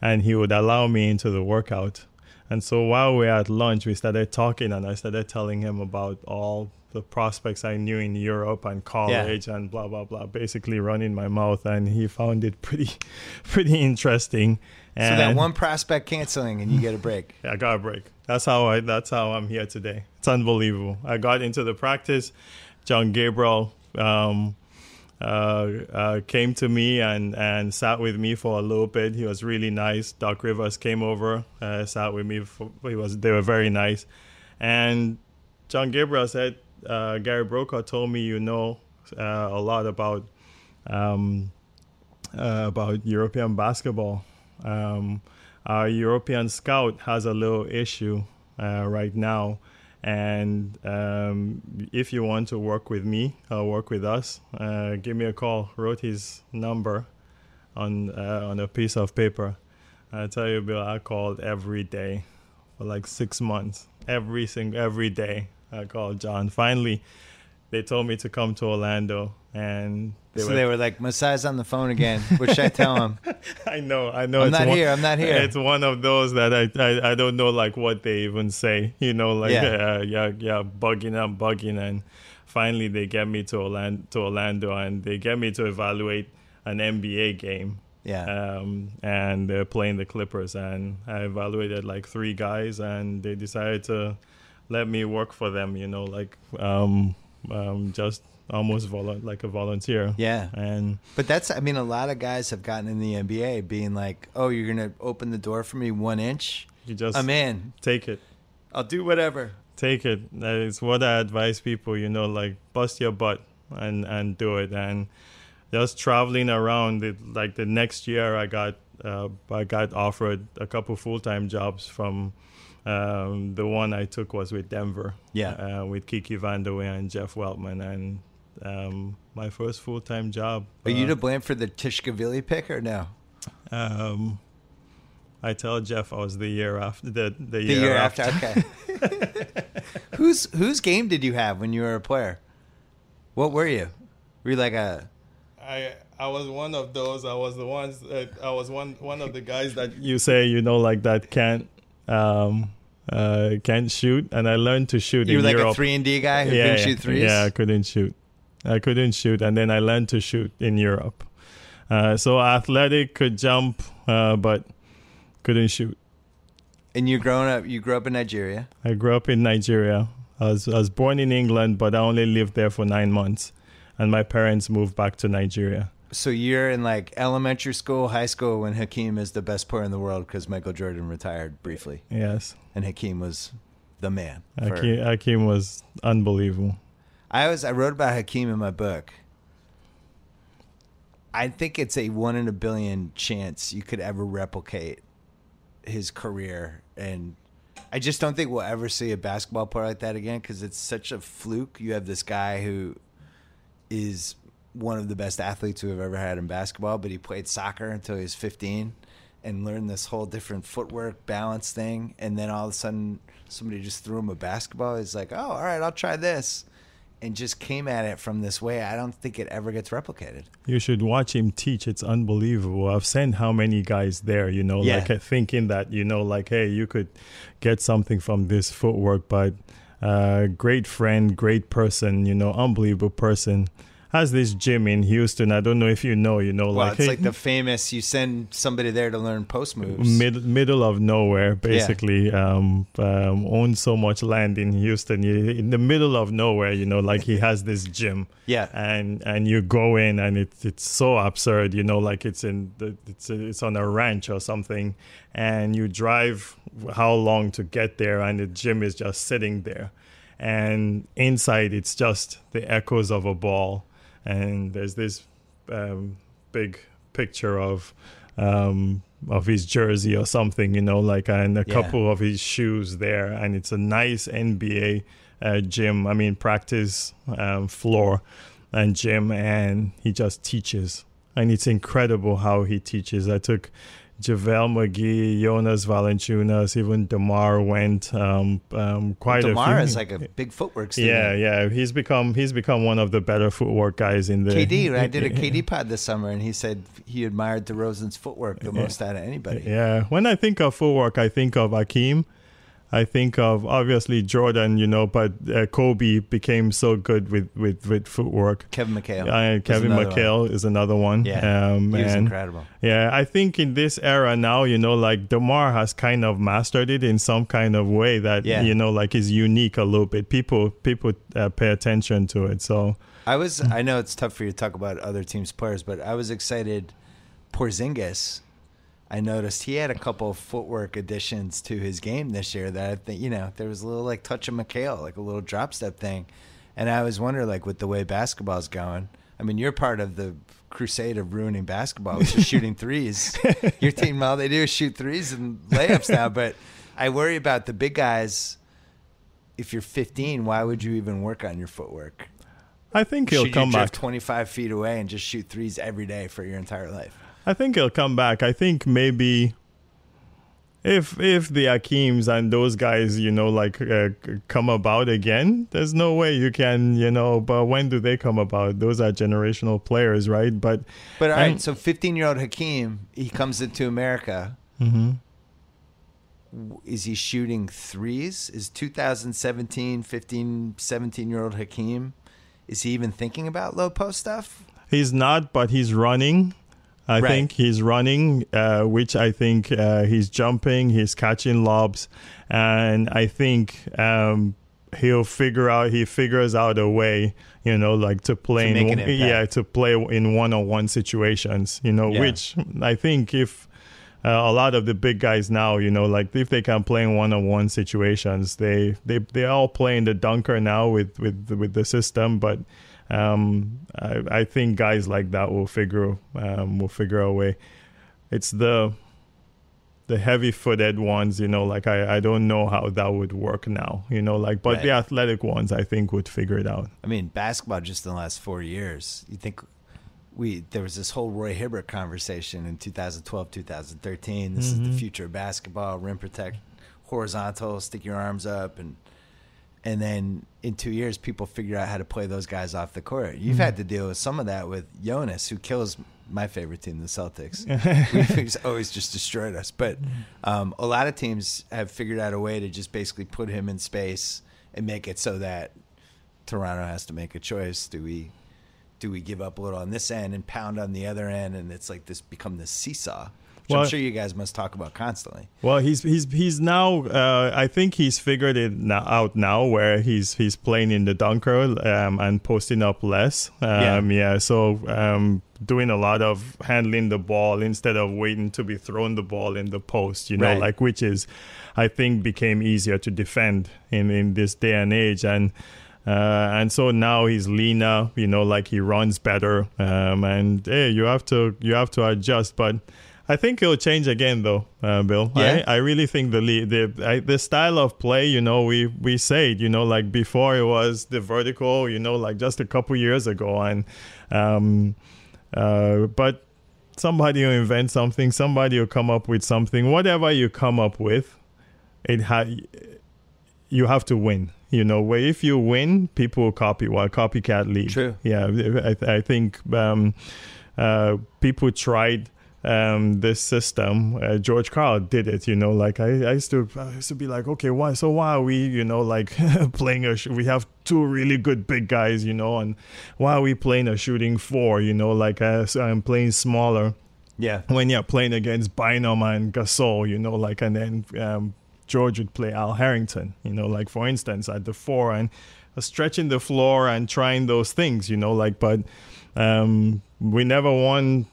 and he would allow me into the workout. And so while we were at lunch, we started talking, and I started telling him about all the prospects I knew in Europe and college and blah blah blah. Basically, running my mouth, and he found it pretty, <laughs> pretty interesting. So that one prospect canceling and you get a break. <laughs> Yeah, I got a break. That's how I. That's how I'm here today. It's unbelievable. I got into the practice. John Gabriel um, uh, uh, came to me and, and sat with me for a little bit. He was really nice. Doc Rivers came over, uh, sat with me. For, he was. They were very nice. And John Gabriel said, uh, Gary Brokaw told me you know a lot about um, about European basketball. Um, our European scout has a little issue uh, right now, and um, if you want to work with me or work with us, uh, give me a call. Wrote his number on uh, on a piece of paper. I tell you, Bill, I called every day for like six months. Every single every day, I called John. Finally, they told me to come to Orlando, and they so were they were like, Masai's on the phone again. What should I <laughs> tell him? I know, I know. I'm it's not one, here, I'm not here. It's one of those that I, I, I don't know like what they even say. You know, like Yeah. <laughs> yeah, yeah, yeah, bugging and bugging, and finally they get me to Orlando, to Orlando, and they get me to evaluate an NBA game. Yeah. Um, and they're playing the Clippers, and I evaluated like three guys, and they decided to let me work for them. You know, like um, um, just almost volu- like a volunteer. yeah. And But that's, I mean, a lot of guys have gotten in the NBA being like, oh, you're to open the door for me one inch? you just I'm in. take it. I'll do whatever. take it. That is what I advise people. You know, like bust your butt and and do it. And just traveling around. It, like the next year, I got uh, I got offered a couple full time jobs from. Um, the one I took was with Denver. Yeah. Uh, with Kiki Vandeweghe and Jeff Weltman, and um, my first full time job. Are you uh, to blame for the Tskitishvili pick or no? um, I tell Jeff I was the year after the the, The year, year after. Okay. <laughs> whose whose game did you have when you were a player? What were you? Were you like a I I was one of those. I was the ones. That, I was one one of the guys that you say you know like that can't um uh can't shoot, and I learned to shoot you were like Europe. a three and D guy who yeah, couldn't shoot threes? Yeah, I couldn't shoot. I couldn't shoot, and then I learned to shoot in Europe. Uh, so athletic, could jump, uh, but couldn't shoot. And you growing up you grew up in Nigeria. I grew up in Nigeria. I was, I was born in England, but I only lived there for nine months, and my parents moved back to Nigeria. So you're in like elementary school, high school when Hakeem is the best player in the world because Michael Jordan retired briefly, Yes, and Hakeem was the man. for- Hakeem, Hakeem was unbelievable. I was I wrote about Hakeem in my book. I think it's a one in a billion chance you could ever replicate his career, and I just don't think we'll ever see a basketball player like that again because it's such a fluke. You have this guy who is one of the best athletes we've ever had in basketball, but he played soccer until he was 15 and learned this whole different footwork balance thing. And then all of a sudden, somebody just threw him a basketball. He's like, oh, all right, I'll try this. And just came at it from this way. I don't think it ever gets replicated. You should watch him teach. It's unbelievable. I've seen how many guys there, you know, Yeah. like thinking that, you know, like, hey, you could get something from this footwork, but uh, great friend, great person, you know, unbelievable person. Has this gym in Houston. I don't know if you know, you know, Well, like, it's hey, like the famous you send somebody there to learn post moves. mid, middle of nowhere, basically. Um, um, owns so much land in Houston, You- in the middle of nowhere. You know, like he <laughs> has this gym, Yeah. and and you go in, and it's it's so absurd. You know, like it's in the, it's it's on a ranch or something, and you drive how long to get there, and the gym is just sitting there, and inside it's just the echoes of a ball, and there's this um, big picture of um, of his jersey or something, you know, like and a Yeah. couple of his shoes there, and it's a nice NBA uh, gym. I mean, practice um, floor and gym, and he just teaches, and it's incredible how he teaches. I took. JaVale McGee, Jonas Valanciunas, even DeMar went um, um, quite a Demar few. is like a big footwork student. yeah, yeah. He's become he's become one of the better footwork guys in the KD, Right, I did a <laughs> KD pod this summer, and he said he admired DeRozan's footwork the most out of anybody. Yeah, when I think of footwork, I think of Akeem. I think of obviously Jordan, you know, but uh, Kobe became so good with with with footwork. Kevin McHale. Uh, Kevin another one. McHale is another one. Yeah, um, he was and incredible. yeah, I think in this era now, you know, like Demar has kind of mastered it in some kind of way that Yeah. you know, like is unique a little bit. People people uh, pay attention to it. So I was. I know it's tough for you to talk about other teams' players, but I was excited. Porzingis, I noticed he had a couple of footwork additions to his game this year that I think you know there was a little like touch of McHale, like a little drop step thing, and I was wondering like with the way basketball's going. I mean, you're part of the crusade of ruining basketball, which is shooting <laughs> threes. Your team, all they do is shoot threes and layups now. But I worry about the big guys. If you're 15, why would you even work on your footwork? I think he'll Should come you back. 25 feet away and just shoot threes every day for your entire life? I think he'll come back. I think maybe if if the Akims and those guys, you know, like uh, come about again, there's no way you can, you know. But when do they come about? Those are generational players, right? But But all right, so 15 year old Hakeem, he comes into America. mhm. Is he shooting threes? Is 2017, 15, 17 year old Hakeem, Is he even thinking about low post stuff? He's not, but he's running. I Right. think he's running, uh, which I think uh, he's jumping, he's catching lobs, and I think um, he'll figure out. He figures out a way, you know, like to play To in yeah to play in one-on-one situations. You know, Yeah. which I think if uh, a lot of the big guys now, you know, like if they can play in one-on-one situations, they they they all play in the dunker now with with with the system, but um, I, I think guys like that will figure um, will figure a way. It's the the heavy-footed ones, you know, like I, I don't know how that would work now, you know, like but the athletic ones I think would figure it out. I mean, basketball just in the last four years. You think we there was this whole Roy Hibbert conversation in 2012, 2013. This is the future of basketball: rim protect, horizontal, stick your arms up, and and then in two years, people figure out how to play those guys off the court. You've had to deal with some of that with Jonas, who kills my favorite team, the Celtics. <laughs> He's always just destroyed us. But um, a lot of teams have figured out a way to just basically put him in space and make it so that Toronto has to make a choice. Do we do we give up a little on this end and pound on the other end, and it's like this become this seesaw, which Well- I'm sure you guys must talk about constantly. Well, he's he's he's now. Uh, I think he's figured it now, out now, where he's he's playing in the dunker um, and posting up less. Um, yeah. So um, doing a lot of handling the ball instead of waiting to be thrown the ball in the post. You know, Right. like which is, I think, became easier to defend in in this day and age and. Uh, and so now he's leaner, you know, like he runs better. Um, and hey, you have to you have to adjust, but I think it'll change again, though, uh, Bill. Yeah? I, I really think the the I, the style of play, you know, we we say, it, you know, like before it was the vertical, you know, like just a couple years ago, and um, uh, but somebody will invent something, somebody will come up with something, whatever you come up with, it ha- you have to win. You know, where if you win, people will copy. Well, copycat league. True. Yeah, I, I think um, uh, people tried um, this system. Uh, George Karl did it. You know, like I, I used to, I used to be like, okay, why? So why are we, you know, like <laughs> playing a? Sh- we have two really good big guys, you know, and why are we playing a shooting four? You know, like uh, so I'm playing smaller Yeah, when you're playing against Bynum and Gasol, you know, like, and then um, George would play Al Harrington, you know, like for instance at the four and uh, stretching the floor and trying those things, you know, like, but um, we never won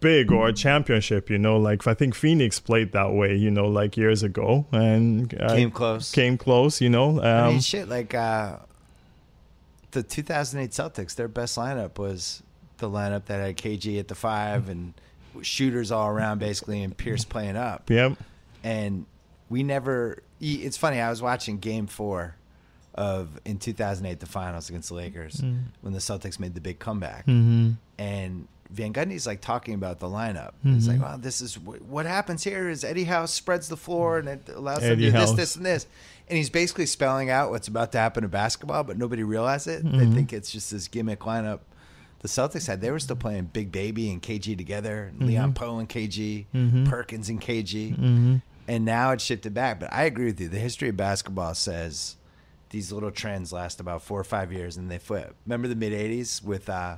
big or a championship, you know, like I think Phoenix played that way, you know, like years ago and uh, came close. came close, you know. I Um, mean, shit, like uh, the 2008 Celtics, their best lineup was the lineup that had KG at the five and shooters all around basically, and Pierce playing up. yep. And we never. It's funny. I was watching Game Four of in 2008 the finals against the Lakers when the Celtics made the big comeback, Mm-hmm. and Van Gundy's like talking about the lineup. Mm-hmm. He's like, well, this is wh- what happens here is Eddie House spreads the floor and it allows them to do this, House. this, and this." And he's basically spelling out what's about to happen in basketball, but nobody realized it. They mm-hmm. think it's just this gimmick lineup. The Celtics had they were still playing Big Baby and KG together, and Leon Powe and KG, Perkins and KG, and now it's shifted back. But I agree with you. The history of basketball says these little trends last about four or five years and they flip. Remember the mid '80s with uh,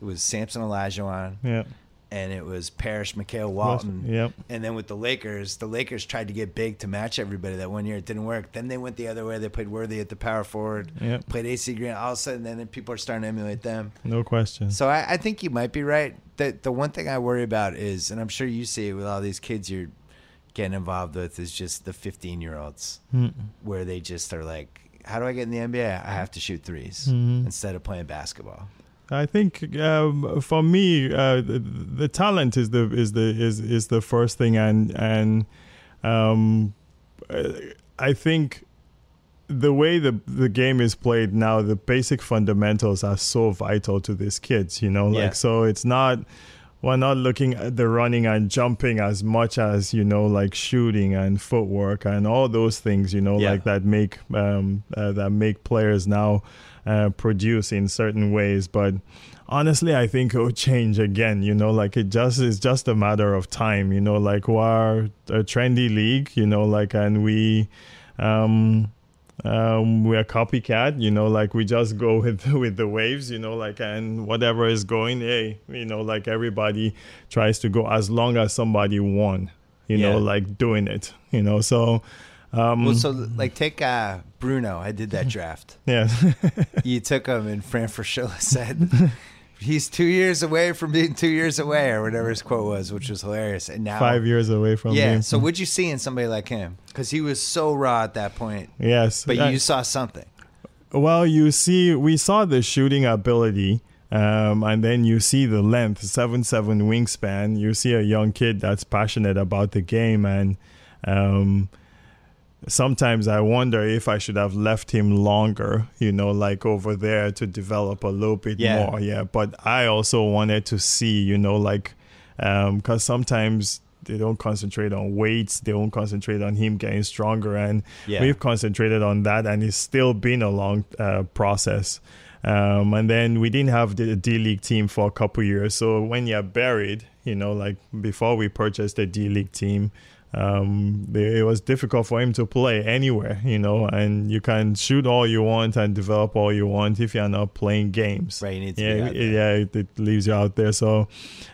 it was Sampson Olajuwon Yeah. and it was Parrish, McHale, Walton. Yep. And then with the Lakers, the Lakers tried to get big to match everybody that one year. It didn't work. Then they went the other way. They played Worthy at the power forward, Yep. played AC Green. All of a sudden, then people are starting to emulate them. No question. So I, I think you might be right. The, the one thing I worry about is, and I'm sure you see it with all these kids you're getting involved with, is just the 15 year olds hmm. where they just are like, how do I get in the NBA? I have to shoot 3s mm-hmm. instead of playing basketball. I think um, for me, uh, the, the talent is the is the is is the first thing, and and um, uh, I think the way the the game is played now, the basic fundamentals are so vital to these kids. You know, like Yeah. so it's not. We're not looking at the running and jumping as much as you know, like shooting and footwork and all those things. You know, Yeah. like that make um, uh, that make players now uh, produce in certain ways. But honestly, I think it will change again. You know, like it just is just a matter of time. You know, like we're a trendy league. You know, like and we. Um, um, we're copycat, you know, like we just go <laughs> with with the waves, you know, like and whatever is going, hey, you know, like everybody tries to go as long as somebody won, you Yeah. know, like doing it, you know. So, um, Well, so like take uh, Bruno. I did that draft. <laughs> yeah, <laughs> you took him, and Fran Fraschilla <laughs> said he's two years away from being two years away, or whatever his quote was, which was hilarious. And now, five years away from yeah. being- So what'd you see in somebody like him? Because he was so raw at that point, yes, but Uh, you saw something. Well, you see, we saw the shooting ability, um, and then you see the length, seven seven wingspan. You see a young kid that's passionate about the game, and um, sometimes I wonder if I should have left him longer, you know, like over there to develop a little bit Yeah. more. Yeah, but I also wanted to see, you know, like um because sometimes. They don't concentrate on weights. They don't concentrate on him getting stronger, and Yeah. we've concentrated on that, and it's still been a long uh, process. Um, and then we didn't have the D League team for a couple years. So when you're buried, you know, like before we purchased the D League team, um, it was difficult for him to play anywhere, you know, and you can shoot all you want and develop all you want if you're not playing games. Right, you need to yeah, be out it- there. yeah, it, it leaves you out there. So,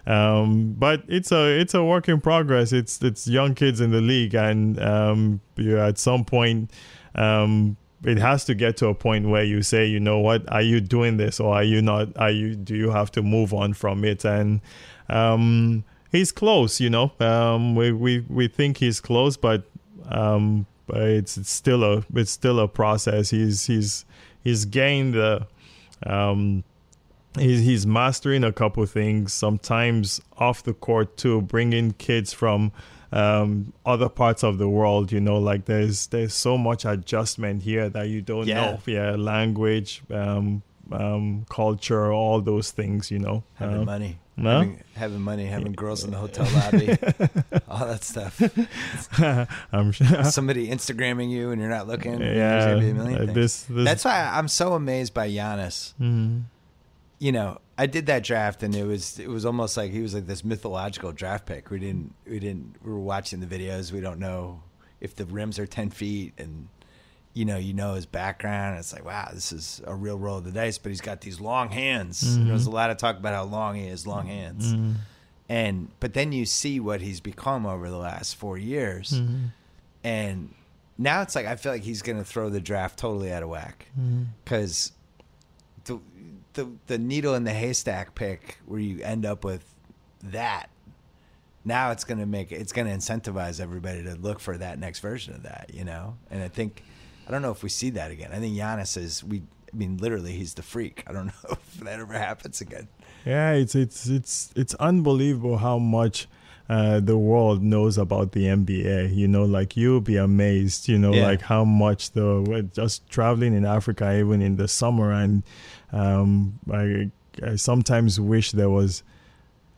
um, but it's a it's a work in progress. It's it's young kids in the league, and um, you at some point, um, it has to get to a point where you say, you know what, are you doing this or are you not? Are you do you have to move on from it? And um, he's close, you know. Um, we we we think he's close, but um, but it's, it's still a it's still a process. He's he's he's gained the um he's he's mastering a couple things sometimes off the court too bringing kids from um other parts of the world you know like there's there's so much adjustment here that you don't Yeah. know yeah language um um culture all those things you know Having Um, money, no? having, having money, having girls in the hotel lobby, <laughs> all that stuff. <laughs> i'm sure <laughs> Somebody Instagramming you and you're not looking. yeah be a million this, this That's why I'm so amazed by Giannis. Mhm. you know, I did that draft and it was it was almost like he was like this mythological draft pick. We didn't we didn't we were watching the videos. We don't know if the rims are ten feet and you know, you know his background. It's like, wow, this is a real roll of the dice, but he's got these long hands. Mm-hmm. There was a lot of talk about how long he has long hands. And but then you see what he's become over the last four years. Mm-hmm. And now it's like I feel like he's going to throw the draft totally out of whack Mm-hmm. because the, the the needle in the haystack pick where you end up with that. Now it's going to make it's going to incentivize everybody to look for that next version of that, you know. And I think I don't know if we see that again. I think Giannis is we. I mean, literally, he's the freak. I don't <laughs> know if that ever happens again. Yeah, it's it's it's it's unbelievable how much uh, the world knows about the NBA. You know, like you'll be amazed. You know, Yeah. like how much the we're just traveling in Africa, even in the summer, and um, I I sometimes wish there was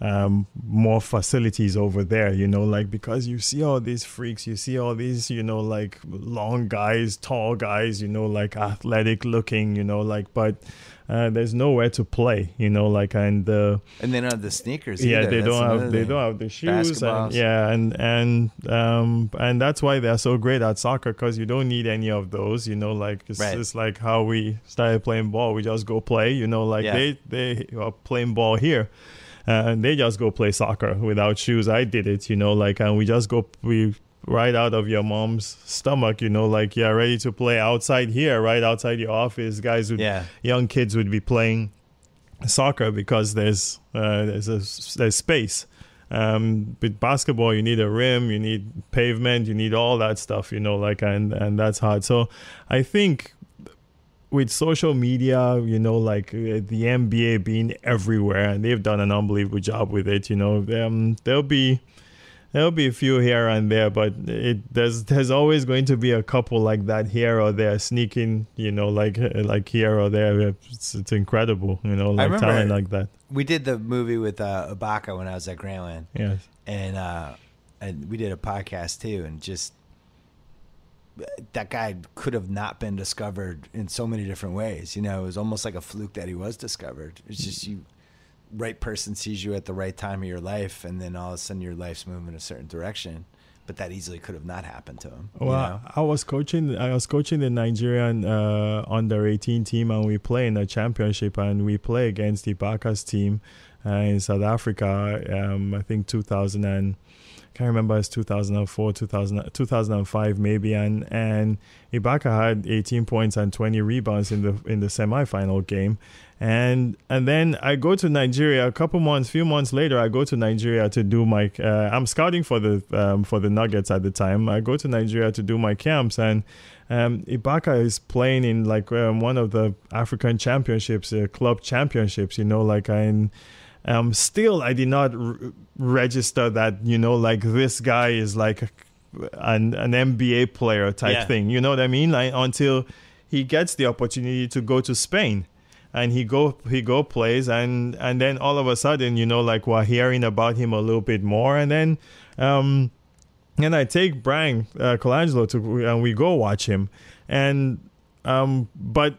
um, more facilities over there, you know, like because you see all these freaks, you see all these, you know, like long guys, tall guys, you know, like athletic looking, you know, like, but uh, there's nowhere to play, you know, like, and uh, And they don't have the sneakers. yeah, either. they That's don't have another they thing. don't have the shoes, and yeah, and and um and that's why they're so great at soccer because you don't need any of those, you know, like it's, Right. it's like how we started playing ball, we just go play, you know, like Yeah. they they are playing ball here. Uh, and they just go play soccer without shoes. I did it, you know, like, and we just go, we right out of your mom's stomach, you know, like you're ready to play outside here, right outside your office. Guys would, Yeah. young kids would be playing soccer because there's uh, there's a, there's space. Um, with basketball, you need a rim, you need pavement, you need all that stuff, you know, like and and that's hard. So, I think with social media, you know, like uh, the NBA being everywhere, and they've done an unbelievable job with it. You know, um, there'll be there'll be a few here and there, but it there's there's always going to be a couple like that here or there sneaking. You know, like uh, like here or there. It's, it's incredible. You know, like talent like that. We did the movie with uh, Ibaka when I was at Grantland. Yes. and uh, and we did a podcast too, and just that guy could have not been discovered in so many different ways. You know, it was almost like a fluke that he was discovered. It's just you, right person sees you at the right time of your life, and then all of a sudden your life's moving a certain direction. but that easily could have not happened to him. you know? I was coaching. I was coaching the Nigerian uh, under eighteen team, and we play in a championship, and we play against the Ibaka's team uh, in South Africa. Um, I think two thousand and can't remember it's 2004 2000, 2005 maybe and and Ibaka had 18 points and 20 rebounds in the in the semifinal game. And and then I go to Nigeria a couple months few months later I go to Nigeria to do my uh, I'm scouting for the um, for the Nuggets at the time. I go to Nigeria to do my camps and um, Ibaka is playing in like um, one of the African championships uh, club championships you know like in um, still I did not r- register that you know like this guy is like an an NBA player type Yeah. thing. You know what I mean? Like until he gets the opportunity to go to Spain. And he go he go plays and and then all of a sudden you know like we're hearing about him a little bit more and then um and I take Bryan uh, Colangelo to and we go watch him and um but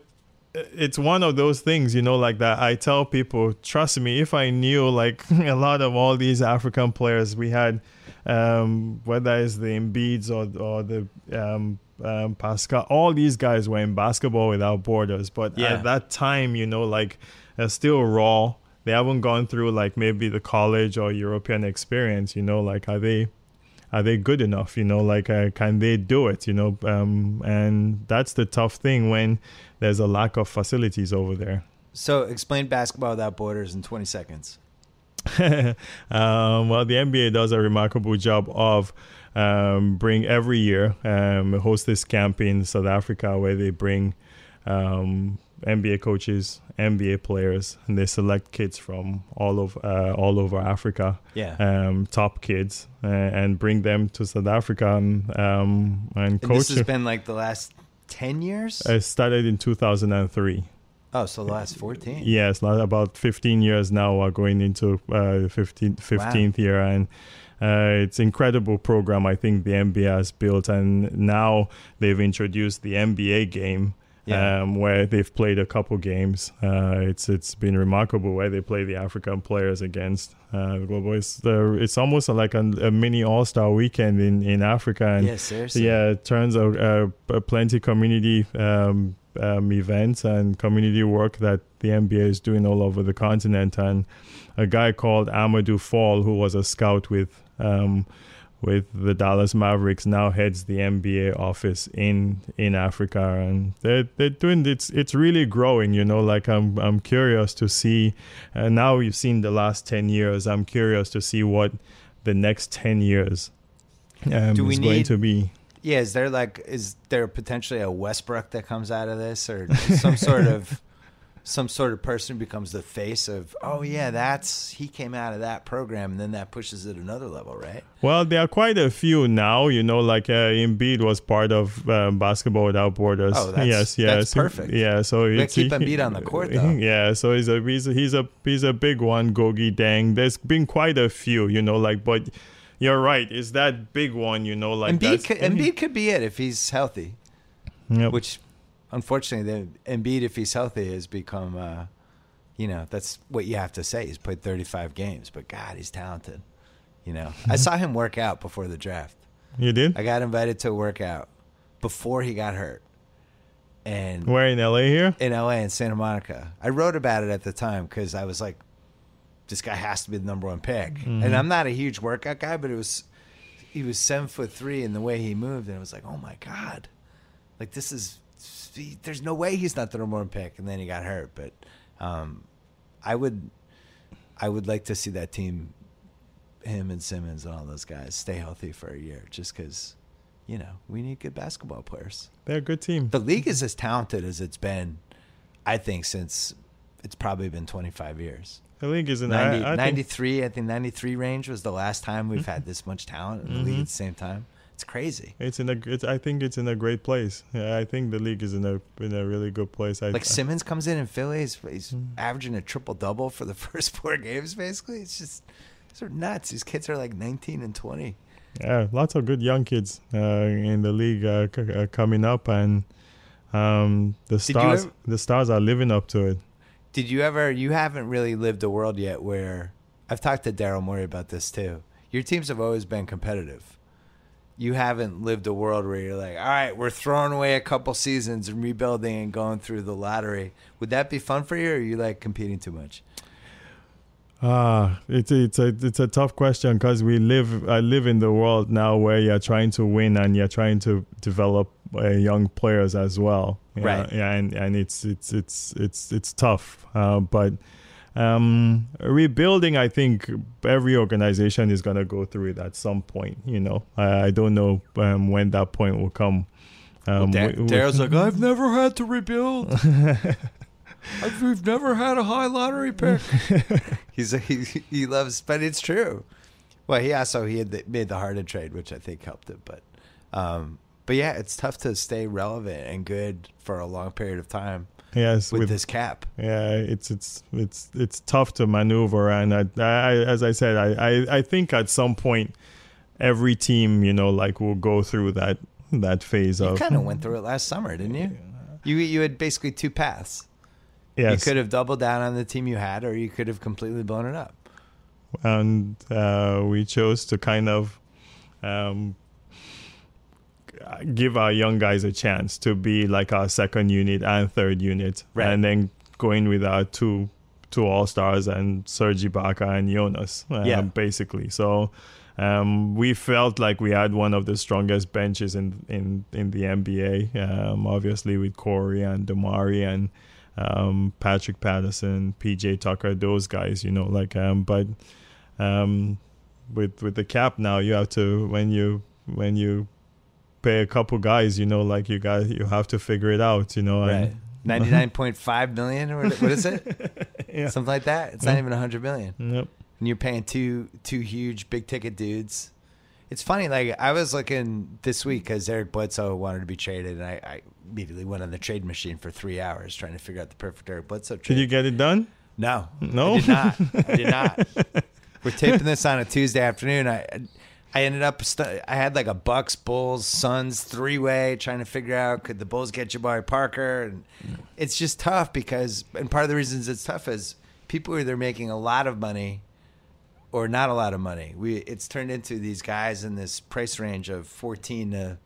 it's one of those things, you know, like that. I tell people, trust me, if I knew like <laughs> a lot of all these African players we had, um, whether it's the Embiids or or the um, um, Pascal, all these guys were in basketball without borders. But Yeah. at that time, you know, like they're still raw. They haven't gone through like maybe the college or European experience. You know, like are they are they good enough you know like uh, can they do it you know um, and that's the tough thing when there's a lack of facilities over there So explain basketball without borders in 20 seconds. <laughs> um, well the nba does a remarkable job of um, bring every year um, host this camp in south africa where they bring um, nba coaches nba players and they select kids from all over uh, all over africa Yeah. um, top kids uh, and bring them to South Africa and, um, and and coach. this has <laughs> been like the last 10 years? I started in 2003. oh, so the last 14. Yes, not about 15 years now. We're going into uh, 15, 15th year, and uh, it's incredible program. I think the NBA has built, and now they've introduced the NBA game. Yeah. Um, where they've played a couple games, uh, it's it's been remarkable where they play the African players against uh, the global. It's the, it's almost like a, a mini All Star weekend in, in Africa, and Yeah, seriously. yeah, it turns out uh, plenty community um, um, events and community work that the NBA is doing all over the continent. And a guy called Amadou Fall, who was a scout with um, with the Dallas Mavericks, now heads the NBA office in in Africa, and they're they're doing it's it's really growing. You know, like I'm I'm curious to see. And now you've seen the last ten years. I'm curious to see what the next ten years um, Do we is going need- to be. Yeah, is there like is there potentially a Westbrook that comes out of this, or some sort of some sort of person becomes the face of? Oh yeah, that's he came out of that program, and then that pushes it another level, right? Well, there are quite a few now. You know, like uh, Embiid was part of um, Basketball Without Borders. Oh, that's- yes, yes, that's perfect. Yeah, so keep <laughs> Embiid on the court, though. <laughs> Yeah, so he's a he's a he's a he's a big one. Gorgui Dieng. There's been quite a few. You know, like but you're right. Is that big one? You know, like Embiid could, Embiid could be it if he's healthy, Yep. which unfortunately, the Embiid if he's healthy has become, uh, you know, that's what you have to say. He's played 35 games, but God, he's talented. You know, I saw him work out before the draft. you did. I got invited to a workout before he got hurt. And Where in LA here? in LA in Santa Monica. I wrote about it at the time because I was like, this guy has to be the number one pick. And I'm not a huge workout guy, but it was he was seven foot three and the way he moved, and it was like, oh my God. Like this is he, there's no way he's not the number one pick. And then he got hurt. But um I would I would like to see that team him and Simmons and all those guys stay healthy for a year just because, you know, we need good basketball players They're a good team. the league is as talented as it's been, I think, since it's probably been 25 years. The league is in 90, I, I think- Hmm? 93, I think 93 range was the last time we've had this much talent in the league Mhm. at the same time. It's crazy. It's in a. It's, I think it's in a great place. Yeah, I think the league is in a in a really good place. I, Like Simmons comes in in Philly, he's, he's Hmm. averaging a triple double for the <laughs> first four games, basically. It's just, these are nuts. These kids are like 19 and 20. Yeah, lots of good young kids uh, in the league uh, c- uh, coming up, and um, the stars ever- the stars are living up to it. Did you ever? You haven't really lived a world yet where I've talked to Daryl Morey about this too. Your teams have always been competitive, you haven't lived a world where you're like, all right, we're throwing away a couple seasons and rebuilding and going through the lottery. Would that be fun for you, or are you like competing too much? Ah, it's a, it's a it's a tough question because we live I live in the world now where you're trying to win and you're trying to develop uh, young players as well. Right. Yeah, and, and it's it's it's it's it's tough. Uh, but um, rebuilding, I think every organization is gonna go through it at some point. You know, I, I don't know um, when that point will come. Um, Dar- we- we- Daryl's like, I've <laughs> never had to rebuild. <laughs> I've, we've never had a high lottery pick. <laughs> He's he, he loves, but it's true. Well, he also he had the, made the Harden trade, which I think helped it. But, um, but yeah, it's tough to stay relevant and good for a long period of time yes, with, with this cap. Yeah, it's it's it's it's tough to maneuver, and I, I as I said, I, I I think at some point every team, you know, like will go through that that phase You of You kind of went through it last summer, didn't you? You you had basically two paths. yes, You could have doubled down on the team you had, or you could have completely blown it up. and uh, we chose to kind of um, give our young guys a chance to be like our second unit and third unit, Right. and then going with our two two all stars and Serge Ibaka and Jonas, uh, Yeah. basically. So. Um, we felt like we had one of the strongest benches in in, in the NBA. Um, obviously with Cory and DeMarre and um, Patrick Patterson, PJ Tucker, those guys, you know, like um, but um, with with the cap now, you have to when you when you pay a couple guys, you know, like you guys, you have to figure it out, you know. Right. And, Ninety nine point five million, or what what is it? <laughs> yeah. Something like that. It's not even a hundred million. Yep. and you're paying two two huge big ticket dudes. It's funny. Like I was looking this week because Eric Bledsoe wanted to be traded, and I, I immediately went on the trade machine for three hours trying to figure out the perfect Eric Bledsoe trade. Did you get it done? no, No? I did not. I did not. <laughs> We're taping this on a Tuesday afternoon. I I ended up st- I had like a Bucks Bulls Suns three way trying to figure out could the Bulls get Jabari Parker, and mm. it's just tough because and part of the reasons it's tough is people are either making a lot of money or not a lot of money. We it's turned into these guys in this price range of 14 to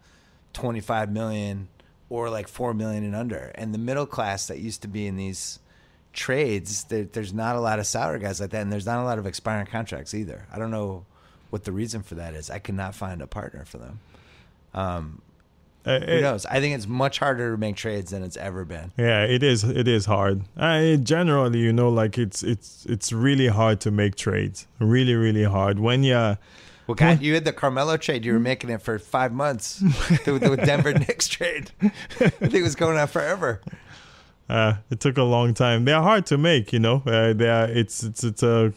25 million or like 4 million and under. And the middle class that used to be in these trades, there, there's not a lot of salary guys like that and there's not a lot of expiring contracts either. I don't know what the reason for that is. I cannot find a partner for them. Um, Uh, who it- knows? I think it's much harder to make trades than it's ever been. Yeah, it is. It is hard. I generally, you know, like it's it's it's really hard to make trades. Really, really hard when you're Well, God, you had the Carmelo trade. You were making it for five months. <laughs> the, the Denver Knicks trade. <laughs> I think it was going on forever. Uh, it took a long time. They're hard to make, you know. Uh, they are. It's it's it's a.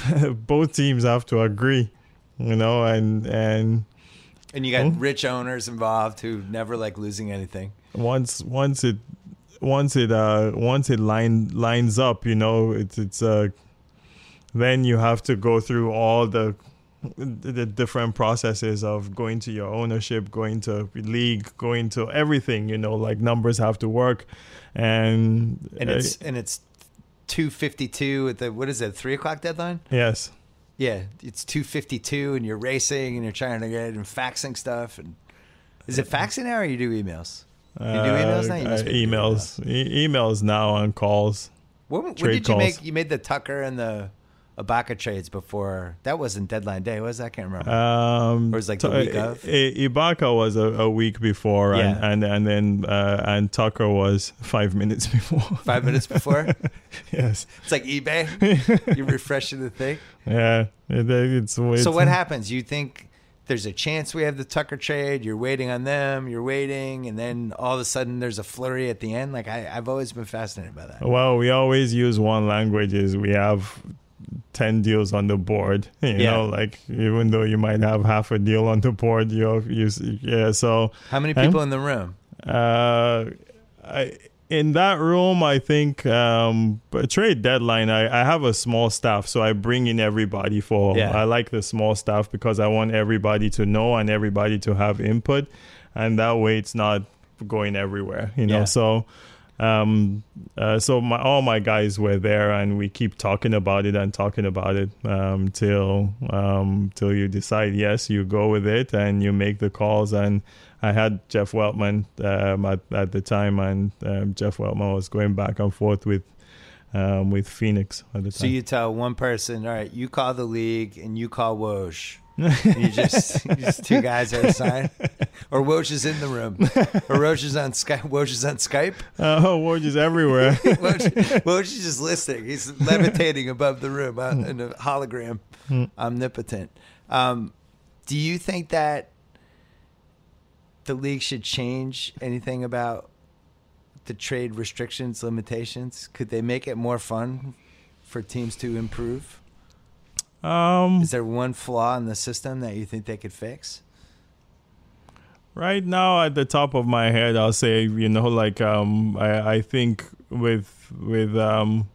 <laughs> both teams have to agree, you know, and and And you got Hmm? rich owners involved who never like losing anything. once once it once it uh once it line lines up, you know, it's it's uh then you have to go through all the the different processes of going to your ownership, going to league, going to everything, you know, like numbers have to work and And uh, it's and it's two fifty two at the what is it three o'clock deadline? yes. Yeah, it's two fifty two, and you're racing and you're trying to get and faxing stuff. And is it faxing now or you do emails? You do emails now? You Uh, uh, doing emails, e- emails now on calls. What, Trade did you calls. make? You made the Tucker and the Ibaka trades before. That wasn't deadline day, was that? I can't remember. Um, Or it's like the week of? I- Ibaka was a, a week before, and Yeah. and, and then uh, and Tucker was five minutes <laughs> before. Five minutes before. <laughs> yes, It's like eBay. <laughs> You're refreshing the thing. yeah. It, it's, it's So what happens? You think there's a chance we have the Tucker trade? You're waiting on them. You're waiting, and then all of a sudden there's a flurry at the end. Like I, I've always been fascinated by that. Well, we always use one language. Is we have ten deals on the board. <laughs> You Yeah. know, like even though you might have half a deal on the board, you you yeah. So How many people in the room? Uh, I, in that room, I think um, a trade deadline. I, I have a small staff, so I bring in everybody for. Yeah. I like the small staff because I want everybody to know and everybody to have input, and that way it's not going everywhere. You know, Yeah. so. Um, uh, so my, all my guys were there, and we keep talking about it and talking about it um, till um, till you decide yes, you go with it and you make the calls. And I had Jeff Weltman um, at at the time, and um, Jeff Weltman was going back and forth with um, with Phoenix at the So you tell one person, all right, you call the league and you call Woj. You just you just two guys at a sign, or Woj is in the room, or Woj is on Skype. Woj is on Skype. oh, Woj is everywhere. <laughs> Woj, Woj is just listening. He's levitating above the room uh, in a hologram, omnipotent. Um, do you think that the league should change anything about the trade restrictions, limitations? Could they make it more fun for teams to improve? Um, Is there one flaw in the system that you think they could fix? Right now, at the top of my head, I'll say you know, like um, I, I think with with um,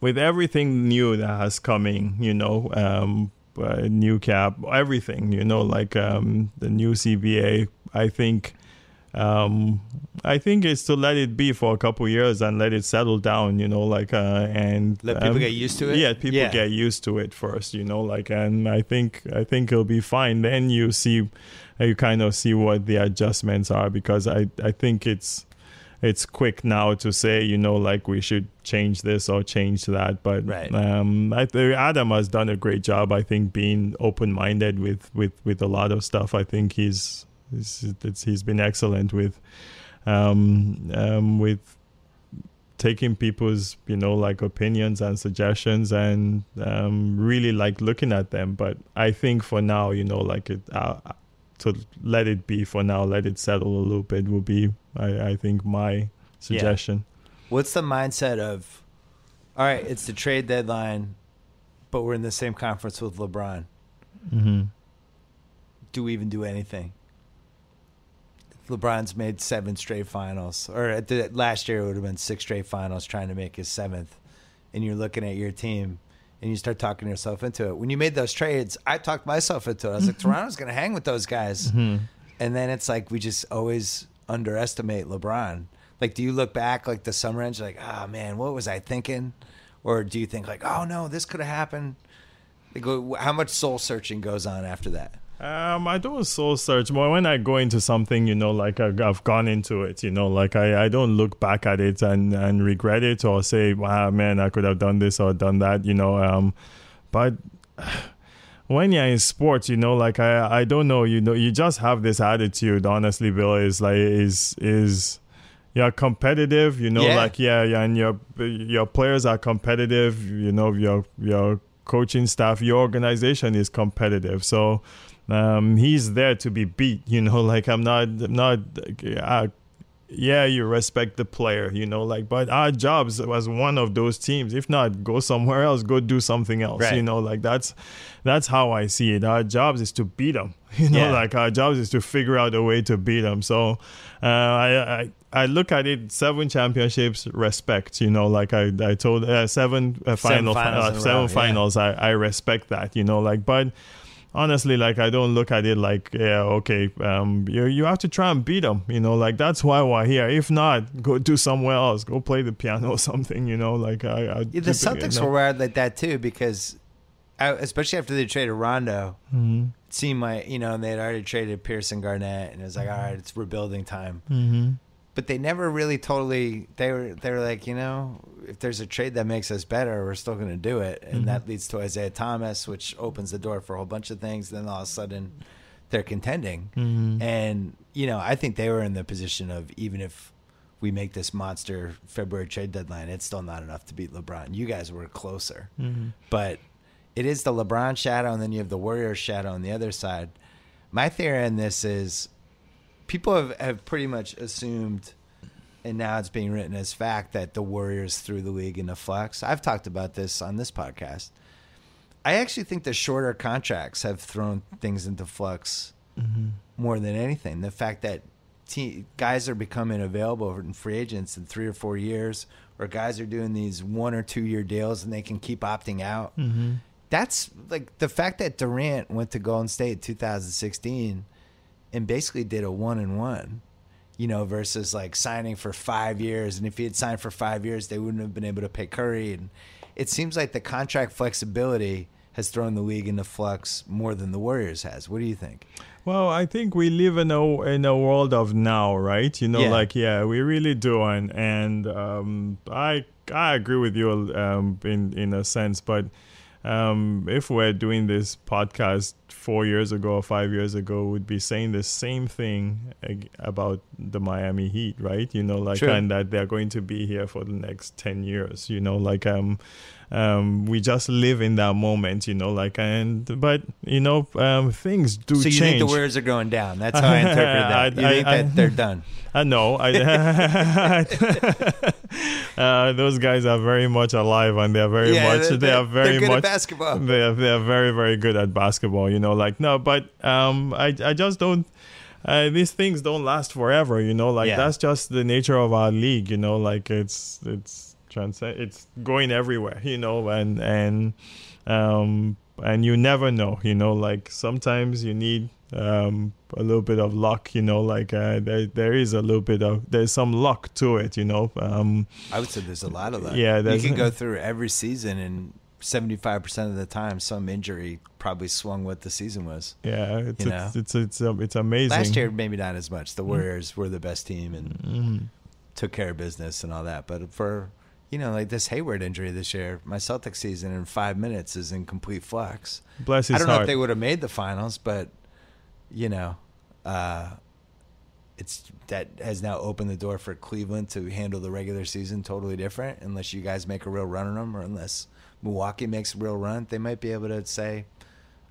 with everything new that has coming, you know, um, uh, new cap, everything, you know, like um, the new CBA. I think um, I think it's to let it be for a couple years and let it settle down, you know, like uh, and Let people um, get used to it? Yeah, people Yeah. get used to it first, you know, like and I think I think it'll be fine. Then you see, you kind of see what the adjustments are because I I think it's it's quick now to say you know like we should change this or change that but Right. um i think adam has done a great job i think being open-minded with with with a lot of stuff i think he's he's, it's, he's been excellent with um um with taking people's you know like opinions and suggestions and um really like looking at them but i think for now you know like it uh, to let it be for now let it settle a little bit will be i i think my suggestion What's the mindset of, all right, it's the trade deadline, but we're in the same conference with LeBron. mm-hmm. Do we even do anything? LeBron's made seven straight finals, or at the, last year it would have been six straight finals, trying to make his seventh. And you're looking at your team, and you start talking yourself into it. When you made those trades, I talked myself into it. I was like, <laughs> Toronto's going to hang with those guys. Mm-hmm. And then it's like we just always underestimate LeBron. Like, do you look back like the summer ends, you're like, oh man, what was I thinking? Or do you think like, oh no, this could have happened? Like, how much soul searching goes on after that? Um, I don't soul search, but when I go into something, you know, like I, I've gone into it, you know, like I, I don't look back at it and, and regret it or say, wow, man, I could have done this or done that, you know. Um, but <sighs> when you're in sports, you know, like I, I don't know, you know, you just have this attitude. Honestly, Bill is like is is you're competitive, you know, Yeah. like yeah, yeah, and your your players are competitive, you know, your your coaching staff, your organization is competitive, so um, he's there to be beat. You know, <laughs> like I'm not I'm not. Uh, yeah, you respect the player, you know, like, but our jobs was one of those teams, if not go somewhere else, go do something else, Right. you know, like that's that's how I see it. Our jobs is to beat them, <laughs> you know, Yeah. like our jobs is to figure out a way to beat them. So uh, I, I I look at it seven championships, respect, you know, like I I told uh, seven uh, Seven final finals uh, seven yeah. finals. I I respect that, you know, like, but honestly like i don't look at it like yeah okay um you, you have to try and beat them you know like that's why we're here if not go do somewhere else go play the piano or <laughs> something you know like i, I Yeah, the Celtics were wired like that too because, I, especially after they traded Rondo, mm-hmm. it seemed like you know and they had already traded Pierce and Garnett, and it was like, all right, it's rebuilding time. Mm-hmm. But they never really totally. They were they were like, you know, if there's a trade that makes us better, we're still going to do it, and Mhm. that leads to Isaiah Thomas, which opens the door for a whole bunch of things. Then all of a sudden, they're contending, Mm-hmm. and you know, I think they were in the position of even if we make this monster February trade deadline, it's still not enough to beat LeBron. You guys were closer Mm-hmm. but it is the LeBron shadow, and then you have the Warriors shadow on the other side. My theory on this is people have, have pretty much assumed, and now it's being written as fact, that the Warriors threw the league into flux. I've talked about this on this podcast. I actually think the shorter contracts have thrown things into flux Mm-hmm. more than anything. The fact that te- guys are becoming available in free agents in three or four years, or guys are doing these one or two year deals and they can keep opting out. Mm-hmm. That's like the fact that Durant went to Golden State in 2016 and basically did a one and one. you know, versus like signing for five years. And if he had signed for five years, they wouldn't have been able to pay Curry. And it seems like the contract flexibility has thrown the league into flux more than the Warriors has. What do you think? Well, I think we live in a in a world of now, right? You know, Yeah. like yeah, we really do, and and um, I I agree with you um, in in a sense, but um, if we're doing this podcast four years ago or five years ago, we'd be saying the same thing about the Miami Heat, right? You know, like and that they're going to be here for the next ten years. You know, like um, um, we just live in that moment. You know, like and but you know, um, things do so you change. think the Warriors are going down? That's <laughs> how I interpret that. I- You I- think I- that they're done? <laughs> I know. I, <laughs> <laughs> uh, those guys are very much alive, and they're very Yeah, much. they're- They are very good at much. basketball. They are, they are very very good at basketball. You know, like no, but um, I I just don't. Uh, these things don't last forever. You know, like Yeah. that's just the nature of our league. You know, like it's it's transcend. It's going everywhere. You know, and and um and you never know. You know, like sometimes you need um a little bit of luck you know like uh, there there is a little bit of there's some luck to it you know um I would say there's a lot of that. Yeah, you can go through every season, and 75 percent of the time, some injury probably swung what the season was. yeah it's You it's know? it's it's, um, it's amazing Last year, maybe not as much. The Mm. Warriors were the best team and Mhm. took care of business and all that. But for you know, like this Hayward injury this year, my Celtics season in five minutes is in complete flux. bless his heart. I don't know if they would have made the finals, but you know, uh, it's that has now opened the door for Cleveland to handle the regular season totally different. Unless you guys make a real run on them, or unless Milwaukee makes a real run, they might be able to say,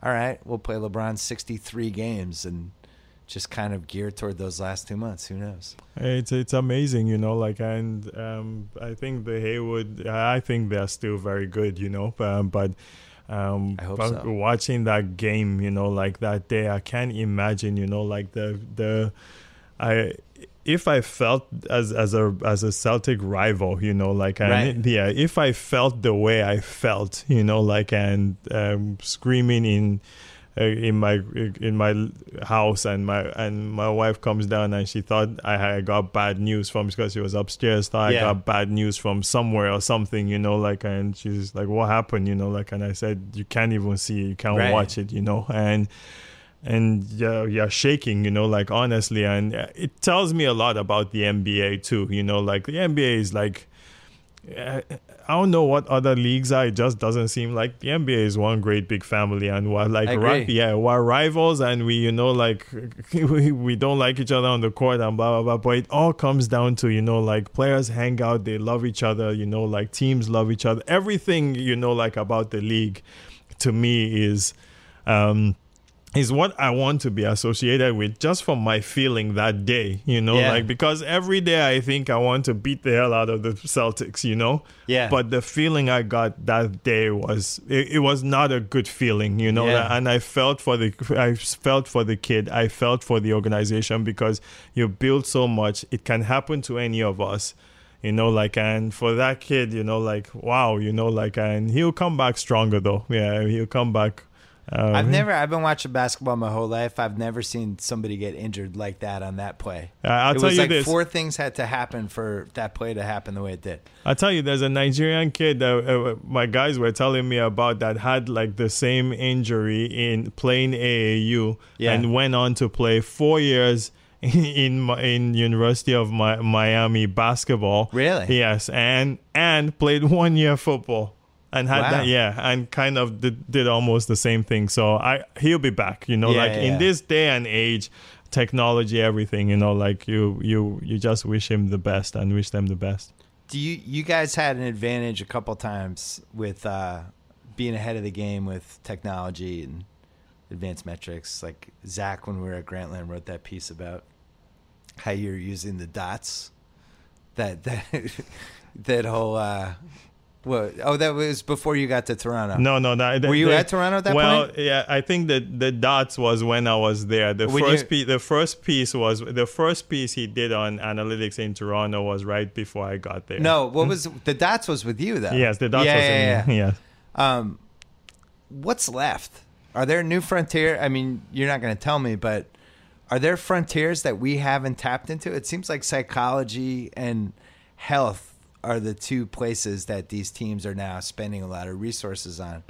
"All right, we'll play LeBron 63 games and." Just kind of geared toward those last two months. Who knows? It's it's amazing, you know. Like and um, I think the Hayward, I think they're still very good, you know. Um, but um, I hope but so. watching that game, you know, like that day, I can't imagine, you know, like the the I if I felt as as a as a Celtic rival, you know, like Right. yeah, if I felt the way I felt, you know, like and um, screaming in in my in my house and my and my wife comes down and she thought I had got bad news from because she was upstairs thought Yeah. I got bad news from somewhere or something you know like and she's like what happened you know like and I said you can't even see it you can't Right. watch it you know and and yeah you're shaking you know like honestly and it tells me a lot about the NBA too you know like the NBA is like uh, I don't know what other leagues are. It just doesn't seem like the NBA is one great big family, and we're like, ri- yeah, we're rivals, and we, you know, like <laughs> we, we don't like each other on the court and blah blah blah. But it all comes down to you know, like players hang out, they love each other, you know, like teams love each other. Everything you know, like about the league, to me is. Um, is what I want to be associated with just from my feeling that day, you know, Yeah. like because every day I think I want to beat the hell out of the Celtics, you know. Yeah. But the feeling I got that day was it, it was not a good feeling, you know. Yeah. And I felt for the I felt for the kid, I felt for the organization because you build so much. It can happen to any of us. You know, like, and for that kid, you know, like, wow, you know, like, and he'll come back stronger, though. Yeah, he'll come back. Um, I've never. I've been watching basketball my whole life. I've never seen somebody get injured like that on that play. Uh, I'll it tell was you like this. four things had to happen for that play to happen the way it did. I tell you, there's a Nigerian kid that uh, my guys were telling me about that had like the same injury in playing AAU Yeah. and went on to play four years <laughs> in in University of Miami basketball. Really? Yes, and and played one year football and had Wow. that yeah, and kind of did, did almost the same thing. So I he'll be back. You know, Yeah, like yeah, in this day and age. Technology, everything, you know, like you, you, you just wish him the best and wish them the best. Do you you guys had an advantage a couple times with uh, being ahead of the game with technology and advanced metrics? Like Zach, when we were at Grantland, wrote that piece about how you're using the dots. That that <laughs> that whole. Uh, what? Oh, that was before you got to Toronto. No, no, no. Were you at Toronto at that well, point? yeah, I think that the dots was when I was there. The When first you- piece, the first piece was the first piece he did on analytics in Toronto was right before I got there. No, what was the dots was with you though? Yes, the dots Yeah, was yeah, in. yeah. Yeah. Um, what's left? Are there new frontier? I mean, you're not going to tell me, but Are there frontiers that we haven't tapped into? It seems like psychology and health are the two places that these teams are now spending a lot of resources on.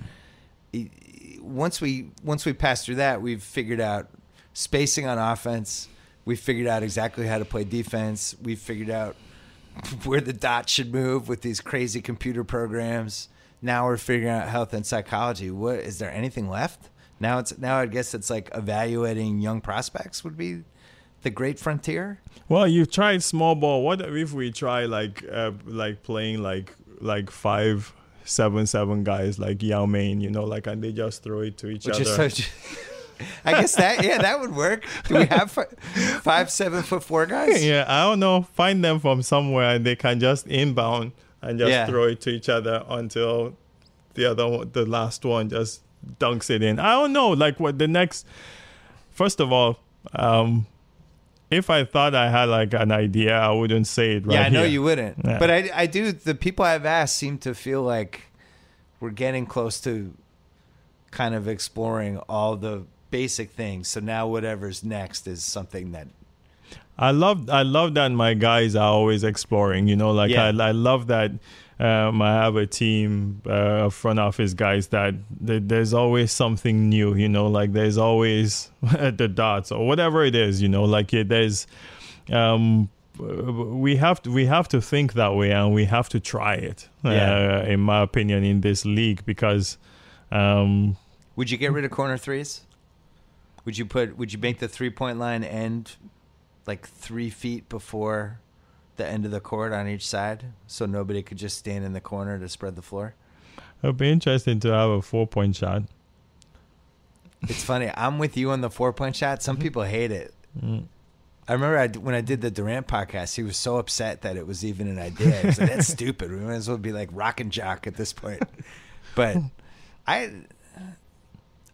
Once we once we pass through that, we've figured out spacing on offense. We've figured out exactly how to play defense. We've figured out <laughs> where the dot should move with these crazy computer programs. Now we're figuring out health and psychology. What is there anything left? Now it's now I guess it's like evaluating young prospects would be the great frontier. Well, you've tried small ball. What if we try like uh, like playing like like five seven seven guys like Yao Ming, you know, like and they just throw it to each Which other. is <laughs> such. I guess that yeah that would work. Do we have fi- five seven foot four guys? <laughs> yeah, I don't know. Find them from somewhere and they can just inbound and just Yeah. throw it to each other until the other one, the last one just dunks it in. I don't know. Like what the next. First of all, um, if I thought I had like an idea, I wouldn't say it right now. yeah, I know here. you wouldn't, Yeah. but I I do. The people I've asked seem to feel like we're getting close to kind of exploring all the basic things. So now whatever's next is something that I love I love that my guys are always exploring. You know, like Yeah. I I love that um, I have a team uh, front office guys that, that there's always something new. You know, like there's always <laughs> the dots or whatever it is. You know, like it, there's um we have to we have to think that way and we have to try it. Yeah. Uh, in my opinion, in this league because. Um, Would you get rid of corner threes? Would you put? Would you make the three point line end like three feet before the end of the court on each side, so nobody could just stand in the corner to spread the floor? it'd be interesting to have a four point shot. It's funny. I'm with you on the four point shot. Some mm-hmm. people hate it. Mm. I remember I, when I did the Durant podcast, he was so upset that it was even an idea. He was like, "That's <laughs> stupid. We might as well be like rock and jock at this point." But I,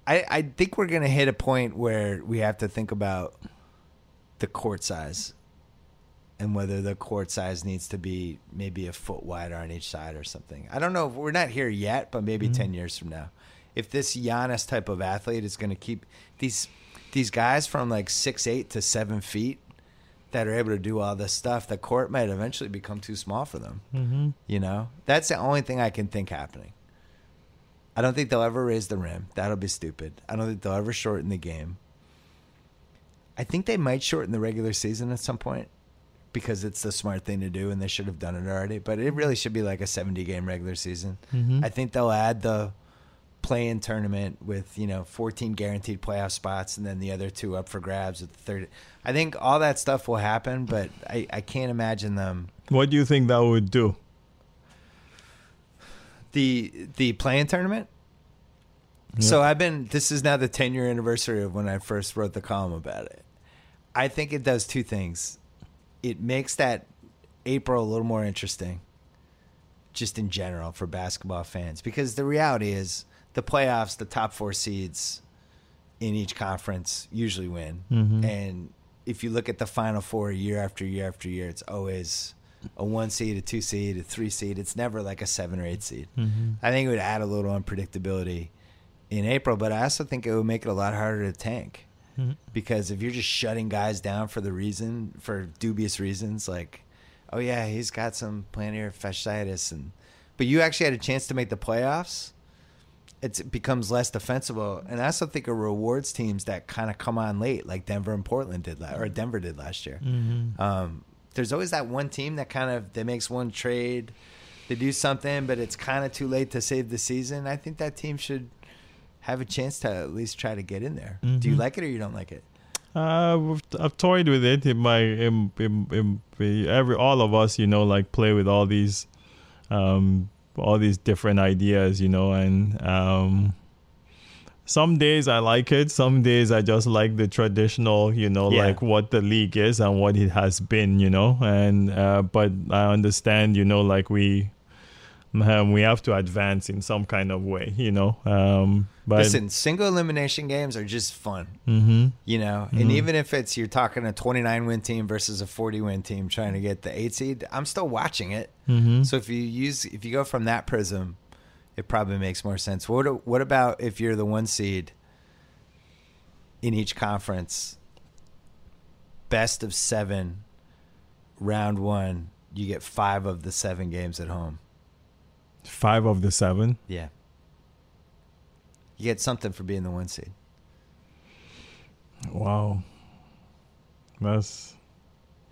I, I think we're gonna hit a point where we have to think about the court size and whether the court size needs to be maybe a foot wider on each side or something. I don't know. If, We're not here yet, but maybe ten years from now, if this Giannis type of athlete is going to keep these these guys from like six eight to seven feet that are able to do all this stuff, the court might eventually become too small for them. Mm-hmm. You know, that's the only thing I can think happening. I don't think they'll ever raise the rim. That'll be stupid. I don't think they'll ever shorten the game. I think they might shorten the regular season at some point because it's the smart thing to do and they should have done it already. But it really should be like a 70 game regular season. Mhm. I think they'll add the play in tournament with, you know, 14 guaranteed playoff spots and then the other two up for grabs at the third. I think all that stuff will happen, but I, I can't imagine them. What do you think that would do? The the play-in tournament. So I've been. This is now the 10 year anniversary of when I first wrote the column about it. I think it does two things. It makes that April a little more interesting, just in general for basketball fans, because the reality is the playoffs, the top four seeds in each conference usually win, Mhm. and if you look at the final four year after year after year, it's always a one seed, a two seed, a three seed. It's never like a seven or eight seed. Mm-hmm. I think it would add a little unpredictability in April, but I also think it would make it a lot harder to tank Mhm. because if you're just shutting guys down for the reason for dubious reasons, like, oh yeah, he's got some plantar fasciitis, and but you actually had a chance to make the playoffs. It's, it becomes less defensible, and I also think it rewards teams that kind of come on late, like Denver and Portland did, la- or Denver did last year. Mm-hmm. Um, there's always that one team that kind of that makes one trade, they do something, but it's kind of too late to save the season. I think that team should have a chance to at least try to get in there. Do you Mhm. like it or you don't like it? Uh, I've toyed with it. In my, in, in, in, every all of us, you know, like play with all these, um, all these different ideas, you know, and um, some days I like it. Some days I just like the traditional, you know, Yeah. like what the league is and what it has been, you know. And uh, but I understand, you know, like we. <laughs> Um, we have to advance in some kind of way, you know. Um, but Listen, single elimination games are just fun, hmm you know. And even if it's you're talking a 29 win team versus a 40 win team trying to get the eight seed, I'm still watching it. hmm So if you use if you go from that prism, it probably makes more sense. What what about if you're the one seed in each conference best of seven, round one, you get five of the seven games at home. Five of the seven. Yeah. You get something for being the one seed. Wow. That's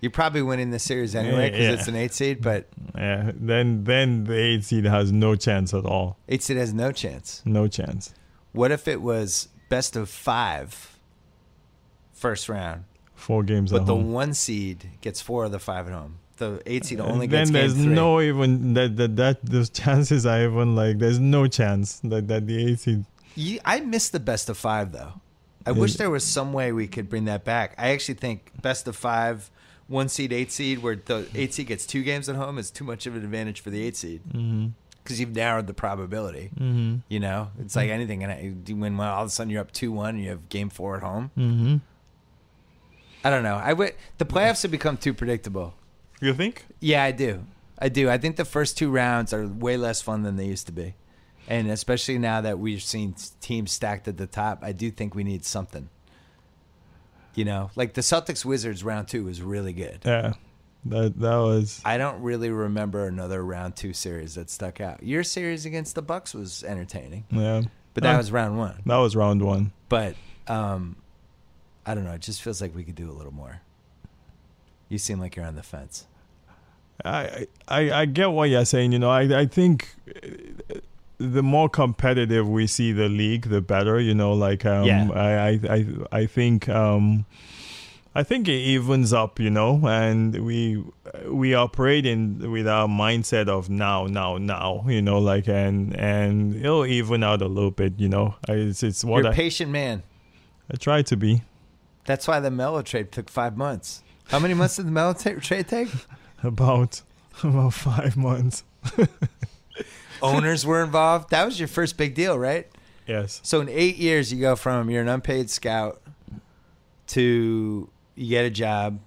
You're probably winning the series anyway because Yeah, it's an eight seed, but yeah. Then then the eight seed has no chance at all. eight seed has no chance. No chance. What if it was best of five first round, Four games but the home. one seed gets four of the five at home? The eight seed only And gets then there's three. no even that that that those chances are even like there's no chance that that the eight seed. You, I miss the best of five though. I Yeah. wish there was some way we could bring that back. I actually think best of five, one seed, eight seed, where the eight seed gets two games at home is too much of an advantage for the eight seed Mm-hmm. because you've narrowed the probability. Mm-hmm. You know, it's like anything, and I- win all of a sudden you're up two one, and you have game four at home. Mm-hmm. I don't know. I w- the playoffs have become too predictable. You think? Yeah, I do. I do. I think the first two rounds are way less fun than they used to be. And especially now that we've seen teams stacked at the top, I do think we need something. You know, like the Celtics Wizards round two was really good. Yeah. That that was I don't really remember another round two series that stuck out. Your series against the Bucks was entertaining, yeah. but that Uh, was round one. That was round one. But um, I don't know. It just feels like we could do a little more. You seem like you're on the fence. I, I I get what you're saying. You know, I I think the more competitive we see the league, the better. You know, like um, Yeah. I, I I I think um, I think it evens up. You know, and we we operate in with our mindset of now, now, now. You know, like and and it'll even out a little bit. You know, it's it's what you're a I, patient man. I try to be. That's why the Melo trade took five months. How many months did the Melo ta- trade take? <laughs> About about five months. <laughs> Owners were involved. That was your first big deal, right? Yes. So in eight years, you go from you're an unpaid scout to you get a job.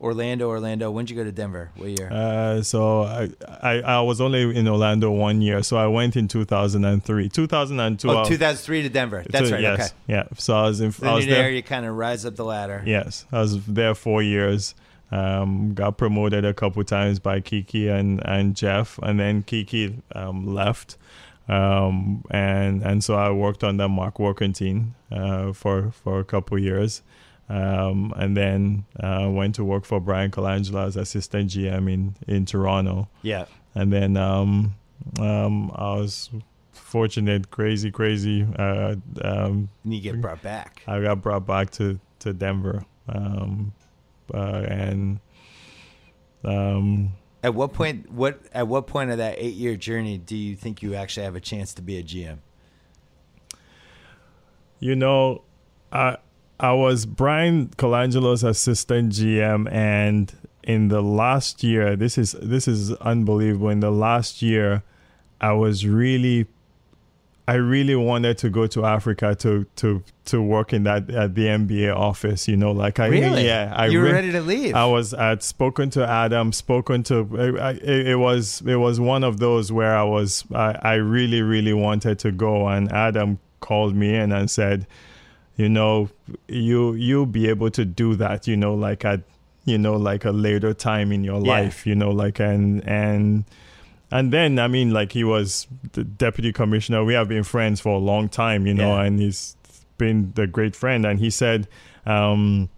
Orlando, Orlando. When'd you go to Denver? What year? Uh, so I, I I was only in Orlando one year, so I went in 2003, 2002. Oh, 2003 to Denver. That's so- right. Yes, Okay. yeah. So I was in. I Then was there. You kind of rise up the ladder. Yes, I was there four years. Um, got promoted a couple times by Kiki and, and Jeff, and then Kiki um, left, um, and and so I worked on the Mark Warkentien uh, for for a couple years, um, and then uh, went to work for Bryan Colangelo as assistant GM in in Toronto, Yeah. and then um, um, I was fortunate, crazy, crazy. Uh, um, And you get brought back. I got brought back to to Denver, um, uh, and um, At what point? What at what point of that eight year journey do you think you actually have a chance to be a GM? you know, I I was Bryan Colangelo's assistant GM, and in the last year, this is this is unbelievable. In the last year, I was really. I really wanted to go to Africa to to to work in that at the NBA office. You know, like I Really? yeah, I you were re- ready to leave. I was I'd spoken to Adam, spoken to I, I, it, it was it was one of those where I was I, I really really wanted to go and Adam called me in and said, you know, you you'll be able to do that, you know, like at you know like a later time in your Yeah. life, you know, like and and and then I mean like he was the deputy commissioner. We have been friends for a long time, you know, Yeah. and he's been the great friend and he said um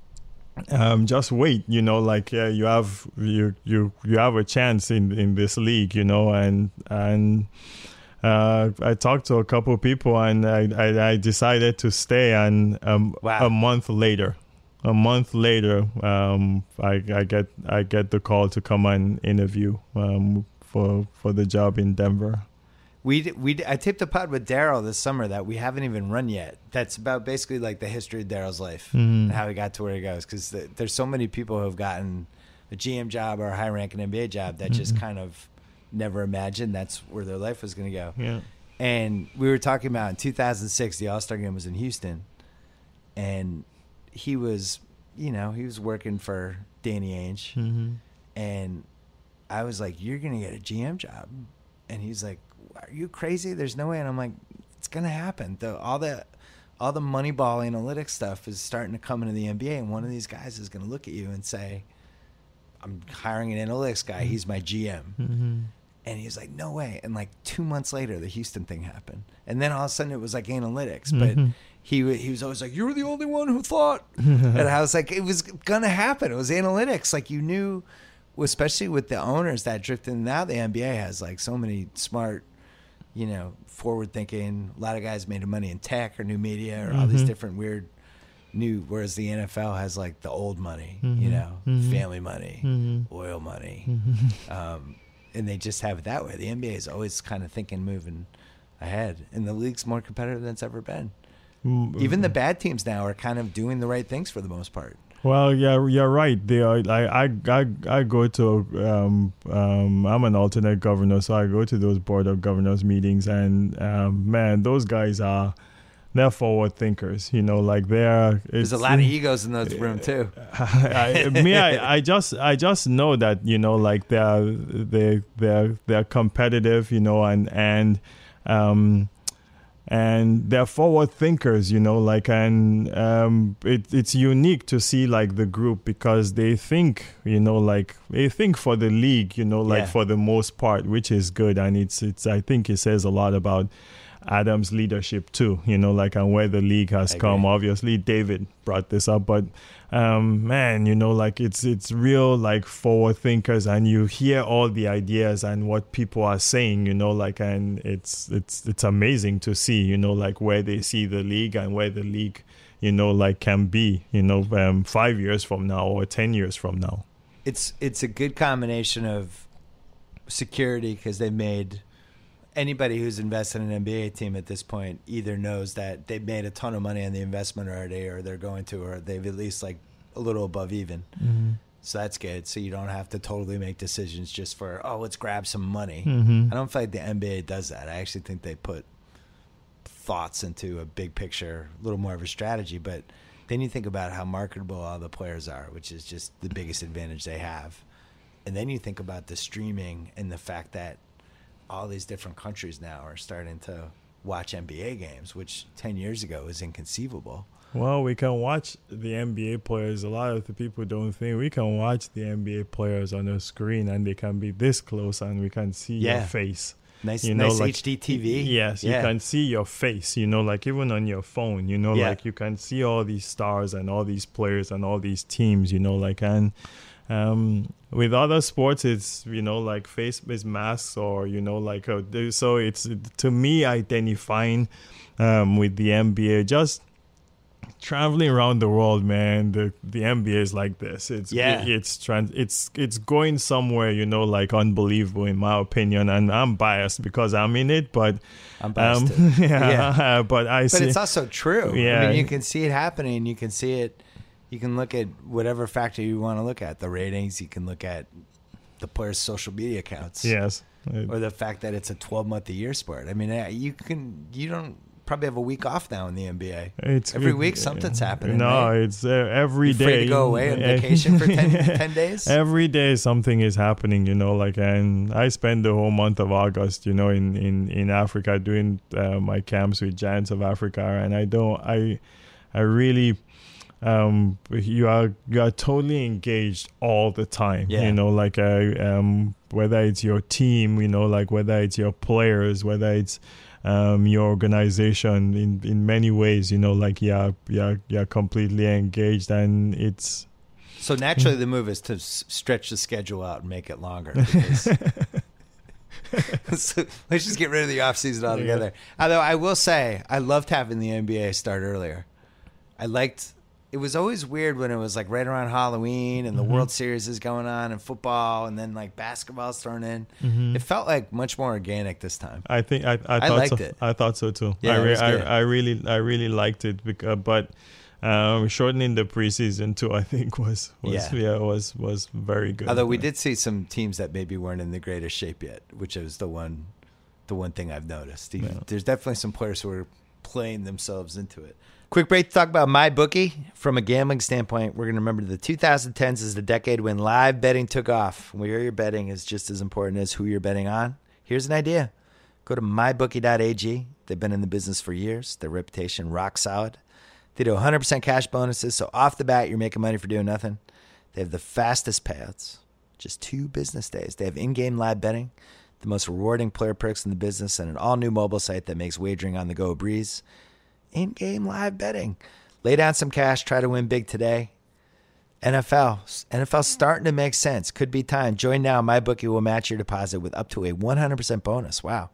um, just wait, you know, like yeah you have you you you have a chance in in this league, you know, and and uh, I talked to a couple of people and I, I I decided to stay, and um, Wow. a month later, a month later, um, I I get I get the call to come and interview um for for the job in Denver. We we I taped a pod with Daryl this summer that we haven't even run yet. That's about basically like the history of Daryl's life Mhm. and how he got to where he goes. Because th- there's so many people who have gotten a GM job or a high ranking NBA job that just Mhm. kind of never imagined that's where their life was going to go. Yeah. And we were talking about in 2006, the All Star game was in Houston, and he was, you know, he was working for Danny Ainge, Mm-hmm. and I was like, "You're gonna get a GM job," and he's like, "Are you crazy? There's no way." And I'm like, "It's gonna happen. The all the all the Moneyball analytics stuff is starting to come into the NBA, and one of these guys is going to look at you and say, "I'm hiring an analytics guy. He's my GM." Mm-hmm. And he's like, "No way!" And like two months later, the Houston thing happened, and then all of a sudden it was like analytics, but. Mhm. He, he was always like, You were the only one who thought. <laughs> and I was like, It was going to happen. It was analytics. Like, you knew, especially with the owners that drifted. In. Now the NBA has like so many smart, you know, forward thinking. A lot of guys made money in tech or new media or all these Mhm. different weird new. Whereas the NFL has like the old money, you Mhm. know, Mhm. family money, Mhm. oil money. Mm-hmm. Um, and they just have it that way. The NBA is always kind of thinking, moving ahead. And the league's more competitive than it's ever been. Mm, Even the bad teams now are kind of doing the right things for the most part. Well, yeah, you're right. They are. I, I, I, I go to. Um, um, I'm an alternate governor, so I go to those board of governors meetings, and um, man, those guys are. They're forward thinkers, you know. Like they're. There's a lot of egos in those room too. <laughs> I, me, I, I just, I just know that you know, like they're, they, they're, they're competitive, you know, and and, um, and they're forward thinkers, you know, like, and um, it, it's unique to see like the group because they think, you know, like they think for the league, you know, like Yeah. for the most part, which is good, and it's, it's, I think it says a lot about. Adam's leadership too, you know, like and where the league has come. Obviously, David brought this up, but um, man, you know, like it's it's real like forward thinkers, and you hear all the ideas and what people are saying, you know, like and it's it's it's amazing to see, you know, like where they see the league and where the league, you know, like can be, you know, um, five years from now or ten years from now. It's it's a good combination of security because they made anybody who's invested in an NBA team at this point either knows that they've made a ton of money on the investment already, or they're going to, or they've at least like a little above even. So that's good. So you don't have to totally make decisions just for oh let's grab some money. Mhm. I don't feel like the NBA does that. I actually think they put thoughts into a big picture, a little more of a strategy. But then you think about how marketable all the players are, which is just the biggest advantage they have. And then you think about the streaming and the fact that all these different countries now are starting to watch NBA games, which 10 years ago was inconceivable. Well, we can watch the NBA players. A lot of the people don't think we can watch the NBA players on the screen and they can be this close and we can see your face. Nice, You know, nice like- HD TV. Yes, you can see your face, you know, like even on your phone, you know, Yeah. like you can see all these stars and all these players and all these teams, you know, like and um with other sports it's you know like face is masks or you know like uh, so it's to me identifying um with the NBA just traveling around the world man the the NBA is like this it's Yeah. it's trans it's it's going somewhere you know like unbelievable in my opinion and I'm biased because I'm in it but I'm biased. um, <laughs> too. yeah, <laughs> but I But see it's also true. I Yeah. mean, you can see it happening. You can see it. You can look at whatever factor you want to look at the ratings. You can look at the players' social media accounts. yes Or the fact that it's a 12 month a year sport. I mean, you can, you don't probably have a week off now in the NBA. It's Every it- week something's happening, No, right? it's uh, every You day. free to go away on <laughs> vacation for 10, <laughs> 10 days? Every day something is happening, you know. Like, and I spend the whole month of August, you know, in in in Africa doing uh, my camps with Giants of Africa, and I don't, I, I really. Um, you are you are totally engaged all the time. Yeah. You know, like uh, um, whether it's your team, you know, like whether it's your players, whether it's um, your organization in, in many ways, you know, like you're, you're, you're completely engaged and it's, So naturally, the move is to s- stretch the schedule out and make it longer. because- <laughs> <laughs> So let's just get rid of the off season altogether. Although I will say, I loved having the NBA start earlier. I liked. It was always weird when it was like right around Halloween and the World Series is going on and football and then like basketball's thrown in. Mm-hmm. It felt like much more organic this time. I think I, I, I thought liked so. it. I thought so too. Yeah, I, re- I. I really I really liked it because, but um, shortening the preseason too, I think was was Yeah. yeah, was was very good. Although we did see some teams that maybe weren't in the greatest shape yet, which is the one, the one thing I've noticed. Yeah. There's definitely some players who are playing themselves into it. Quick break to talk about my bookie. From a gambling standpoint, we're going to remember the 2010s is the decade when live betting took off. Where you're betting is just as important as who you're betting on. Here's an idea: Go to mybookie.ag. They've been in the business for years. Their reputation rock solid. They do 100% cash bonuses, so off the bat, you're making money for doing nothing. They have the fastest payouts, just two business days. They have in game live betting, the most rewarding player perks in the business, and an all new mobile site that makes wagering on the go a breeze. In game live betting. Lay down some cash, try to win big today. NFL. NFL's starting to make sense. Could be time. Join now. MyBookie will match your deposit with up to a 100% bonus. Wow.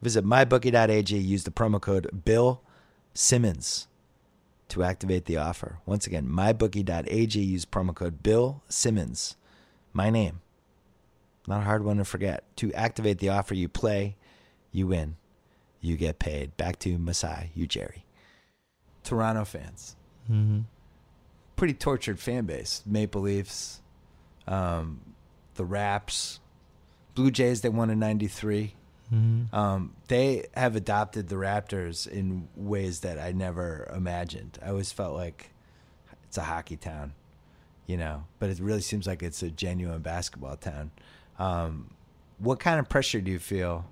Visit mybookie.ag. Use the promo code Bill Simmons to activate the offer. Once again, mybookie.ag. Use promo code Bill Simmons. My name. Not a hard one to forget. To activate the offer, you play, you win, you get paid. Back to Masai Ujiri. Toronto fans. Mm-hmm. Pretty tortured fan base. Maple Leafs, um, the Raps, Blue Jays. They won in '93. Mm-hmm. Um, they have adopted the Raptors in ways that I never imagined. I always felt like it's a hockey town, you know, but it really seems like it's a genuine basketball town. Um, what kind of pressure do you feel?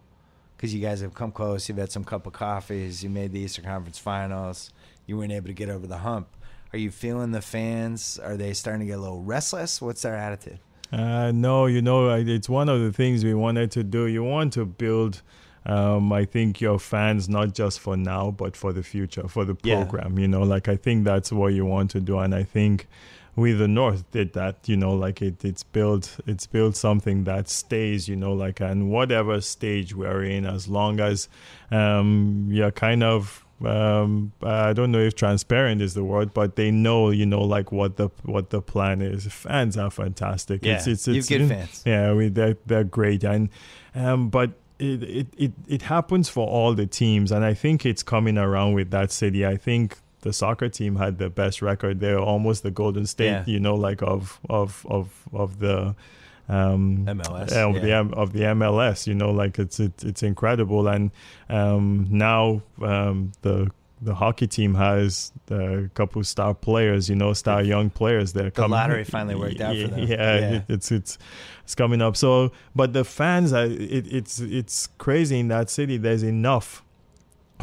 Because you guys have come close, you've had some cup of coffees, you made the Eastern Conference Finals, you weren't able to get over the hump. Are you feeling the fans? Are they starting to get a little restless? What's their attitude? Uh, no, you know, it's one of the things we wanted to do. You want to build, um, I think, your fans not just for now, but for the future, for the Yeah. program. You know, like I think that's what you want to do, and I think we the North did that. You know, like it, it's built, it's built something that stays. You know, like and whatever stage we're in, as long as um, you're kind of um i don't know if transparent is the word but they know you know like what the what the plan is. Fans are fantastic. Yeah, it's it's, you it's good fans. yeah we they're, they're great. And um but it, it it it happens for all the teams. And i think it's coming around with that city. I think the soccer team had the best record they're almost the golden state Yeah. you know like of of of of the um MLS, of yeah. the of the MLS you know like it's it, it's incredible and um now um the the hockey team has a couple star players, you know, star young players. They're The lottery finally worked out for them. Yeah, Yeah. It, it's it's it's coming up. So, but the fans, are, it, it's it's crazy in that city. There's enough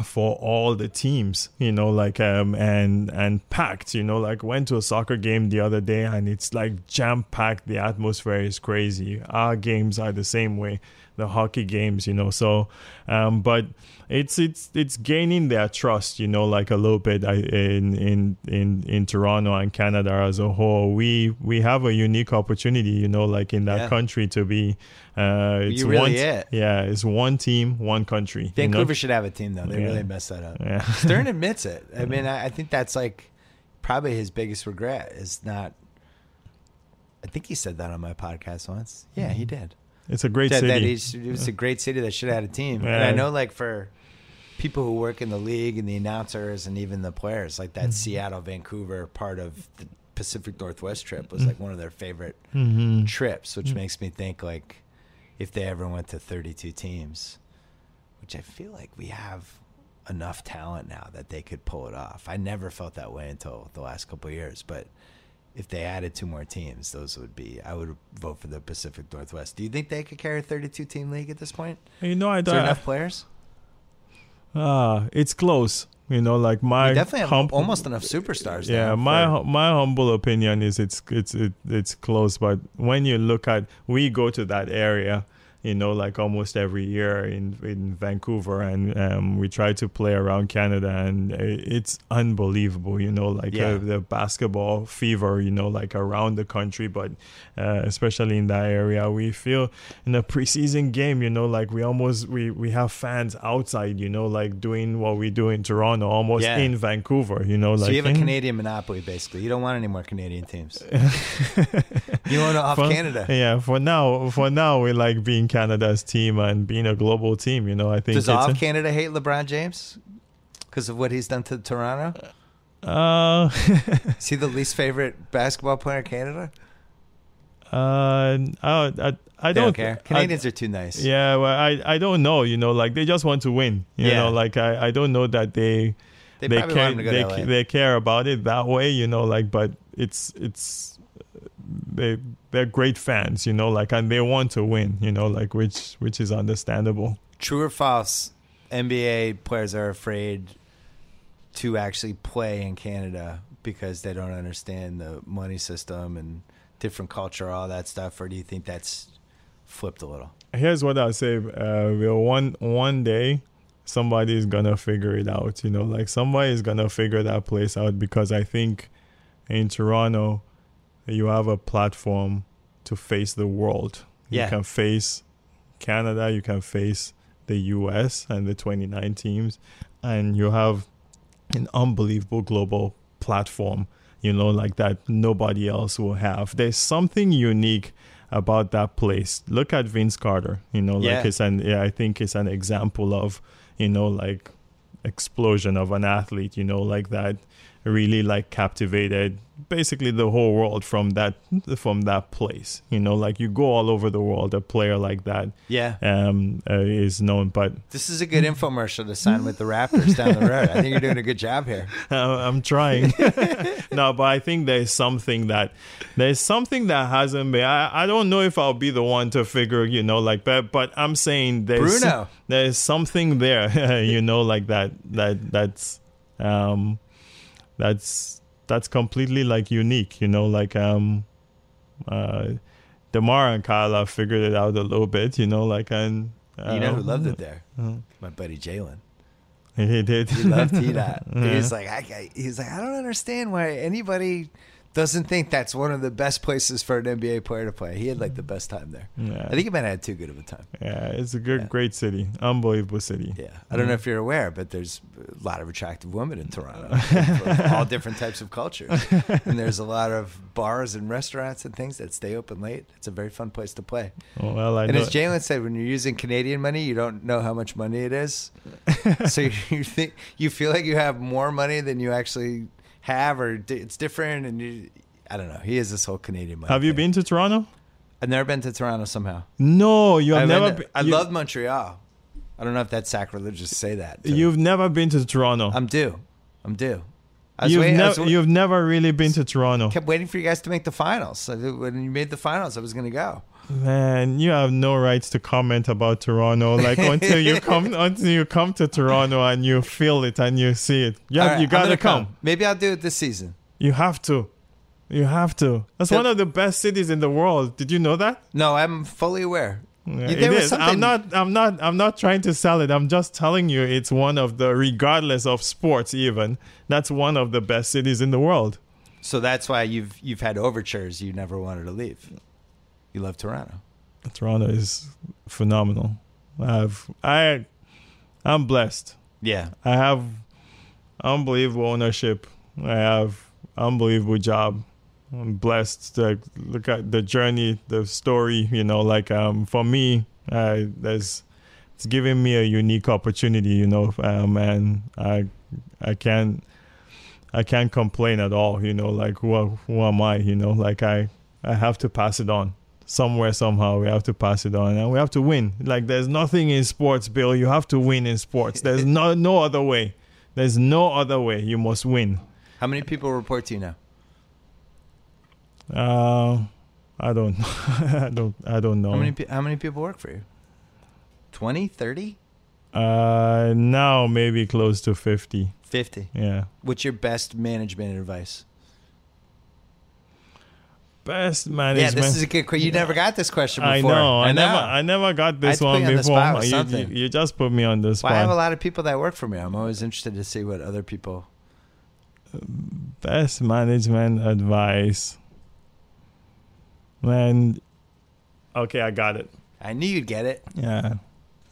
for all the teams, you know, like um and and packed, you know, like went to a soccer game the other day and it's like jam packed. The atmosphere is crazy. Our games are the same way, the hockey games, you know. So, um, but it's it's it's gaining their trust, you know, like a little bit in in in in Toronto and Canada as a whole. We we have a unique opportunity, you know, like in that Yeah. country to be. Uh, it's You really one, it. yeah, it's one team, one country. you know? Vancouver should have a team though. They Yeah. really messed that up. Yeah. <laughs> Stern admits it. I mean, I, I think that's like probably his biggest regret is not. I think he said that on my podcast once. Yeah, he did. It's a great That, that city. he's, it was a great city that should have had a team. And I know, like for people who work in the league and the announcers and even the players, like Mm-hmm. that Seattle Vancouver part of the Pacific Northwest trip was like one of their favorite hmm trips, which makes me think like if they ever went to 32 teams, which I feel like we have enough talent now that they could pull it off. I never felt that way until the last couple of years, but if they added two more teams, those would be I would vote for the Pacific Northwest. Do you think they could carry a 32 team league at this point? You know, I Is there don't. enough players? Ah, it's close. You know, like my definitely have hum- almost enough superstars. Yeah, my my humble opinion is it's it's it, it's close, but when you look at we go to that area, you know, like almost every year in in Vancouver, and um, we try to play around Canada, and it's unbelievable, you know, like Yeah. uh, the basketball fever, you know, like around the country, but uh, especially in that area, we feel in a preseason game, you know, like we almost we we have fans outside, you know, like doing what we do in Toronto, almost Yeah. in Vancouver, you know, so you have a Canadian monopoly, basically. You don't want any more Canadian teams. <laughs> you want to off for, Canada. Yeah, for now, for now, we like being Canada's team and being a global team. You know, I think Does all Canada hate LeBron James because of what he's done to Toronto? uh, <laughs> Is he the least favorite basketball player in Canada? uh, I, I, I don't, don't care. I- Canadians are too nice. yeah, well, I, I don't know. You know, like they just want to win. You Yeah. know, like I, I don't know that they, They, they care, want him to go they, they care about it that way. You know, like, but it's, it's, they, they're great fans. You know, like, and they want to win. You know, like, which, which is understandable. True or false? NBA players are afraid to actually play in Canada because they don't understand the money system and different culture, all that stuff. Or do you think that's flipped a little? Here's what I'll say. Uh, well, one one day, somebody is gonna figure it out. You know, like somebody is gonna figure that place out because I think in Toronto, you have a platform to face the world. Yeah. You can face Canada, you can face the US and the 29 teams, and you have an unbelievable global platform, you know, like that nobody else will have. There's something unique about that place. Look at Vince Carter, you know, Yeah. like it's an, yeah, I think it's an example of, you know, like explosion of an athlete, you know, like that really like captivated basically the whole world from that from that place you know like you go all over the world a player like that Yeah. um uh, is known but This is a good infomercial to sign with the Raptors down the road. I think you're doing a good job here. <laughs> I'm trying. <laughs> no, but I think there's something that there's something that hasn't been. I, I don't know if I'll be the one to figure, you know, like but but I'm saying there's Bruno. there's something there, <laughs> you know, like that that that's um that's that's completely like unique, you know, like um uh DeMar and Kyle have figured it out a little bit, you know, like and uh, You know who loved it there? Uh-huh. My buddy Jalen. He did. He loved T Dot. He's like, I, I- he's like, I don't understand why anybody doesn't think that's one of the best places for an NBA player to play. He had like the best time there. Yeah. I think he might have had too good of a time. Yeah, it's a good, Yeah. great city, unbelievable city. Yeah, I don't know if you're aware, but there's a lot of attractive women in Toronto, <laughs> all different types of cultures, and there's a lot of bars and restaurants and things that stay open late. It's a very fun place to play. Well, I And as Jalen said, when you're using Canadian money, you don't know how much money it is, <laughs> so you think you feel like you have more money than you actually have, or di- it's different. And you, I don't know. He is this whole Canadian have you been to Toronto? I've never been to Toronto. Somehow, No, you have I've never. been- been, I you, love Montreal. I don't know if that's sacrilegious to say that. to- You've never been to Toronto. I'm due. I'm due. I You've waiting, I was never. You've never really been to Toronto, kept waiting for you guys to make the finals. When you made the finals, I was going to go. man. You have no rights to comment about Toronto. Like <laughs> until you come, until you come to Toronto and you feel it and you see it. You, right, you gotta gonna come. Maybe I'll do it this season. You have to. You have to. That's So- one of the best cities in the world. Did you know that? No, I'm fully aware. Yeah, There it was is. something- I'm not. I'm not. I'm not trying to sell it. I'm just telling you, it's one of the, regardless of sports, even that's one of the best cities in the world. So that's why you've you've had overtures. You never wanted to leave. You love Toronto. Toronto is phenomenal. I've I, I'm blessed. Yeah. I have unbelievable ownership. I have unbelievable job. I'm blessed to look at the journey, the story. You know, like um, for me, uh, there's it's giving me a unique opportunity. You know, um, and I I can't I can't complain at all. You know, like who who am I? You know, like I I have to pass it on somewhere somehow. We have to pass it on, and we have to win. Like there's nothing in sports, Bill. You have to win in sports. There's <laughs> no no other way. There's no other way. You must win. How many people report to you now? Uh, <laughs> I don't, I don't, I don't know. How many how many people work for you? 20, 30, Uh, now maybe close to fifty. 50? Yeah. What's your best management advice? Best management. Yeah, this is a good question. You never got this question before. I know. I, never. I never got this one on before. spot You, something. you, you just put me on the Well, spot. I have a lot of people that work for me. I'm always interested to see what other people. Best management advice. Man. Okay, I got it. I knew you'd get it. Yeah.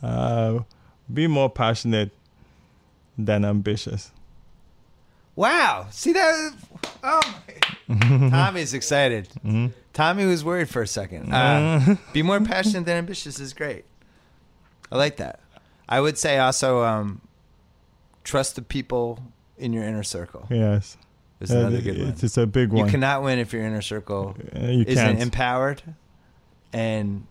Uh, be more passionate than ambitious. Wow. See that? Oh, my. <laughs> Tommy's excited. Mm-hmm. Tommy was worried for a second. Uh, be more passionate than ambitious is great. I like that. I would say also um, trust the people in your inner circle. Yes. Is Uh, another good one. it's, it's a big one. You cannot win if your inner circle Uh, you isn't can't. empowered and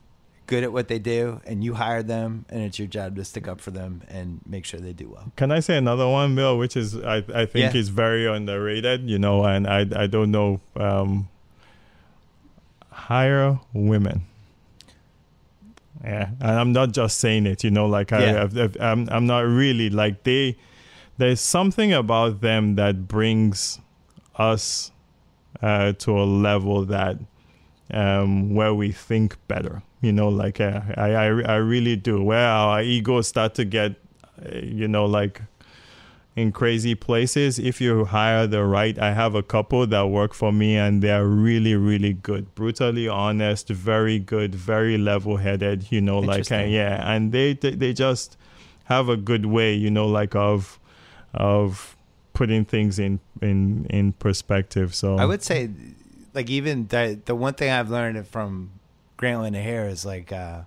good at what they do, and you hired them, and it's your job to stick up for them and make sure they do well. Can I say another one, Bill, which is I I think Yeah. is very underrated, you know, and I I don't know. Um, hire women. yeah, and I'm not just saying it. You know, like Yeah. I, I've, I'm, I'm not really like they. There's something about them that brings us uh, to a level that um, where we think better. You know, like uh, I, I, I really do. Where our egos start to get, uh, you know, like in crazy places. If you hire the right, I have a couple that work for me, and they're really, really good, brutally honest, very good, very level-headed. You know, like uh, yeah, and they, they they just have a good way. You know, like of of putting things in in in perspective. So I would say, like even the the one thing I've learned from Grantland and Hare is like uh,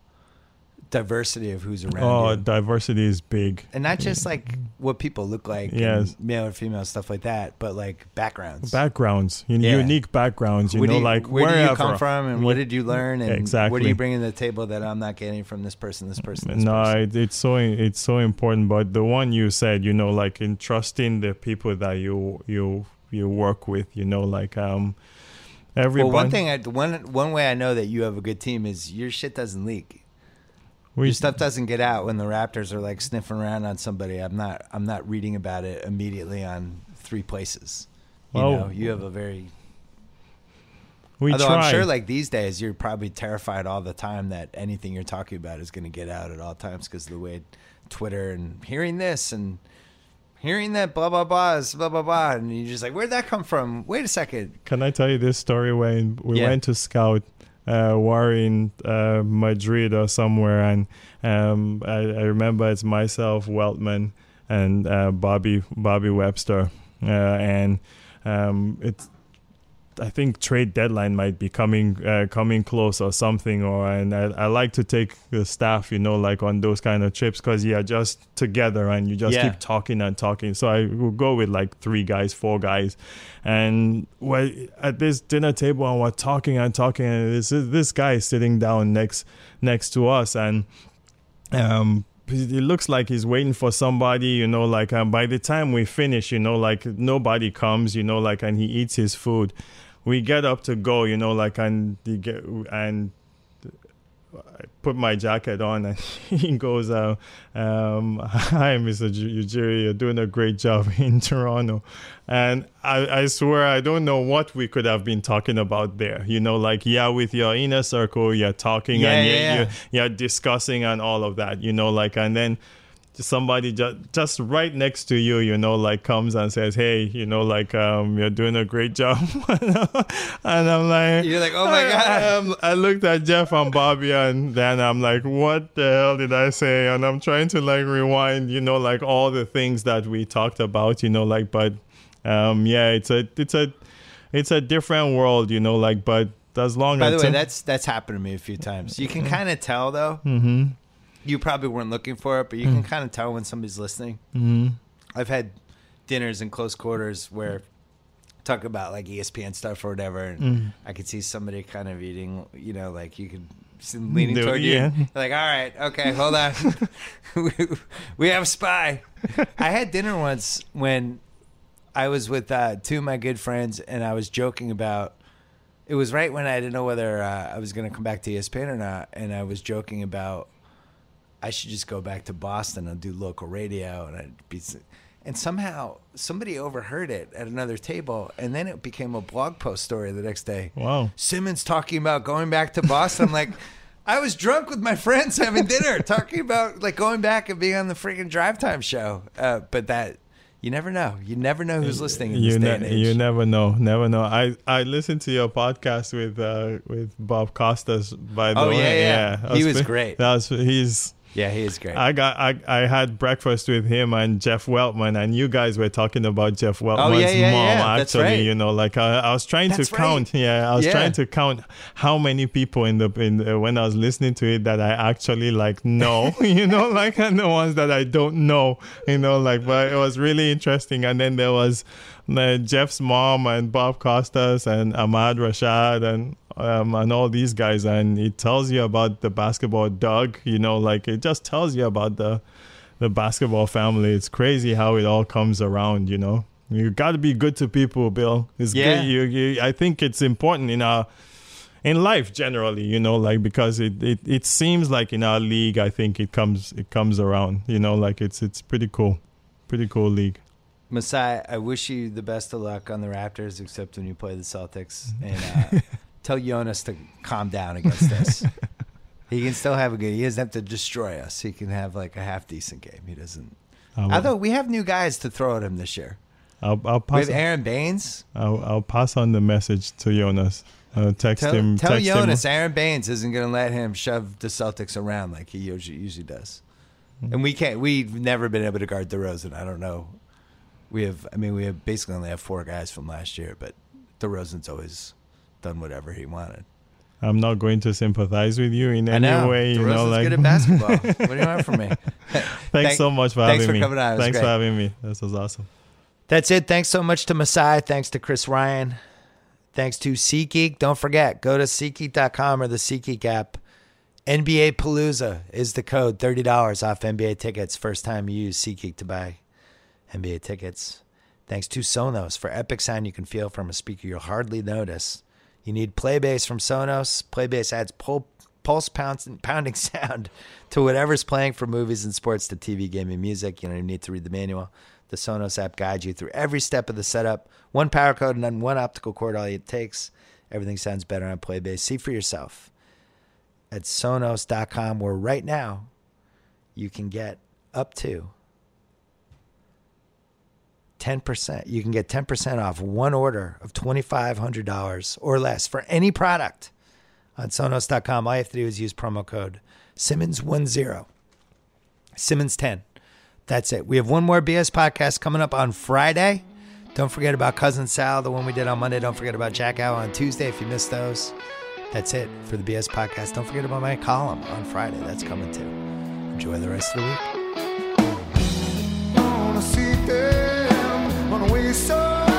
diversity of who's around Oh, you, diversity is big. and not just like what people look like, and Yes. male or female stuff like that, but like backgrounds. Backgrounds, un- Yeah. unique backgrounds. You Where know, you- like where wherever. do you come from, and what did you learn, and what are you bringing to the table that I'm not getting from this person, this person, this no, person? it, it's so it's so important. But the one you said, you know, like in trusting the people that you you you work with, you know, like um, everybody. Well, one thing, I, one one way I know that you have a good team is your shit doesn't leak. We Your stuff doesn't get out when the Raptors are like sniffing around on somebody. I'm not. I'm not reading about it immediately on three places. You Well, know, you have a very. we although try. I'm sure, like these days, you're probably terrified all the time that anything you're talking about is going to get out at all times because of the way Twitter and hearing this and hearing that blah blah blah is blah blah blah, and you're just like, where'd that come from? Wait a second. Can I tell you this story when we Yeah. went to scout? Uh, war in uh, Madrid or somewhere, and um, I, I remember it's myself, Weltman, and uh, Bobby Bobby Webster, and um, it's I think trade deadline might be coming uh, coming close or something, or and I, I like to take the staff, you know, like on those kind of trips because you're just together and you just Yeah. keep talking and talking. So I will go with like three guys, four guys, and we're at this dinner table and we're talking and talking, and this this guy is sitting down next next to us, and um it looks like he's waiting for somebody you know like um, by the time we finish you know like nobody comes you know like and he eats his food we get up to go you know like and get and I put my jacket on and <laughs> he goes uh, um, <laughs> hi mr Ujiri you're doing a great job <laughs> in toronto and I, I swear i don't know what we could have been talking about there you know like yeah with your inner circle you're talking Yeah, and yeah, you're, yeah. you're, you're discussing and all of that you know like and then somebody just just right next to you you know like comes and says hey you know like um you're doing a great job <laughs> and i'm like You're like, oh my I- god. um, I looked at Jeff and Bobby, and then I'm like, "What the hell did I say?" And I'm trying to like rewind, you know, like all the things that we talked about, you know, like. But um, yeah, it's a, it's a, it's a different world, you know, like. But as long By as the way, that's that's happened to me a few times. You can kind of tell though. mm-hmm, You probably weren't looking for it, but you can kind of tell when somebody's listening. mm-hmm. I've had dinners in close quarters where talk about like ESPN stuff or whatever, and Mm. I could see somebody kind of eating. You know, like you could see them leaning toward yeah. you. Like, all right, okay, hold on, <laughs> <laughs> we, we have a spy. I had dinner once when I was with uh, two of my good friends, and I was joking about. It was right when I didn't know whether uh, I was going to come back to ESPN or not, and I was joking about I should just go back to Boston and do local radio, and I'd be. And somehow somebody overheard it at another table, and then it became a blog post story the next day. Wow. Simmons talking about going back to Boston. Like, <laughs> I was drunk with my friends having dinner, <laughs> talking about like going back and being on the freaking drive time show. Uh, but that you never know. You never know who's listening in this You, day ne- and age. you never know, never know. I, I listened to your podcast with uh, with Bob Costas. By the Oh, way, yeah, yeah. That He was great. That was he's yeah, he is great. I got I, I had breakfast with him and Jeff Weltman and you guys were talking about Jeff Weltman's Oh, yeah, yeah, mom yeah. Actually right. you know like I, I was trying That's to right. count yeah I was trying to count how many people in the in the, when I was listening to it that I actually like know <laughs> you know like <laughs> and the ones that I don't know you know like but it was really interesting and then there was uh, Jeff's mom and Bob Costas and Ahmad Rashad and um, and all these guys, and it tells you about the basketball dog. You know, like it just tells you about the the basketball family. It's crazy how it all comes around. You know, you got to be good to people, Bill. It's Yeah. good. You, you, I think it's important in our in life generally, you know, like because it, it, it seems like in our league, I think it comes it comes around, you know, like it's it's pretty cool, pretty cool league. Masai, I wish you the best of luck on the Raptors, except when you play the Celtics. And uh, <laughs> tell Jonas to calm down against us. <laughs> he can still have a good. He doesn't have to destroy us. He can have like a half decent game. He doesn't. I Although we have new guys to throw at him this year. I'll, I'll We pass have Aron Baynes. I'll, I'll pass on the message to Jonas. Uh, text Tell, him. tell text Jonas him. Aron Baynes isn't going to let him shove the Celtics around like he usually, usually does. Hmm. And we can't. We've never been able to guard DeRozan. I don't know. We have. I mean, we have basically only have four guys from last year, but DeRozan's always done whatever he wanted. I'm not going to sympathize with you in I any know. way. You DeRozan's know, like good at basketball. <laughs> what do you want from me? <laughs> thanks Thank- so much for thanks having for me. coming on. It was Thanks great. for having me. This was awesome. That's it. Thanks so much to Masai. Thanks to Chris Ryan. Thanks to SeatGeek. Don't forget, go to SeatGeek.com or the SeatGeek app. NBA Palooza is the code. $30 off NBA tickets. First time you use SeatGeek to buy NBA tickets. Thanks to Sonos for epic sound you can feel from a speaker you'll hardly notice. You need Playbase from Sonos. Playbase adds pul- pulse pound- pounding <laughs> sound to whatever's playing from movies and sports to TV, gaming, music. You don't even need to read the manual. The Sonos app guides you through every step of the setup. One power code and then one optical cord, all it takes. Everything sounds better on Playbase. See for yourself at Sonos.com, where right now you can get up to 10%. You can get 10% off one order of $2,500 or less for any product on Sonos.com. All you have to do is use promo code Simmons10, Simmons10. That's it. We have one more BS podcast coming up on Friday. Don't forget about Cousin Sal, the one we did on Monday. Don't forget about Jack Hour on Tuesday if you missed those. That's it for the BS podcast. Don't forget about my column on Friday. That's coming too. Enjoy the rest of the week. So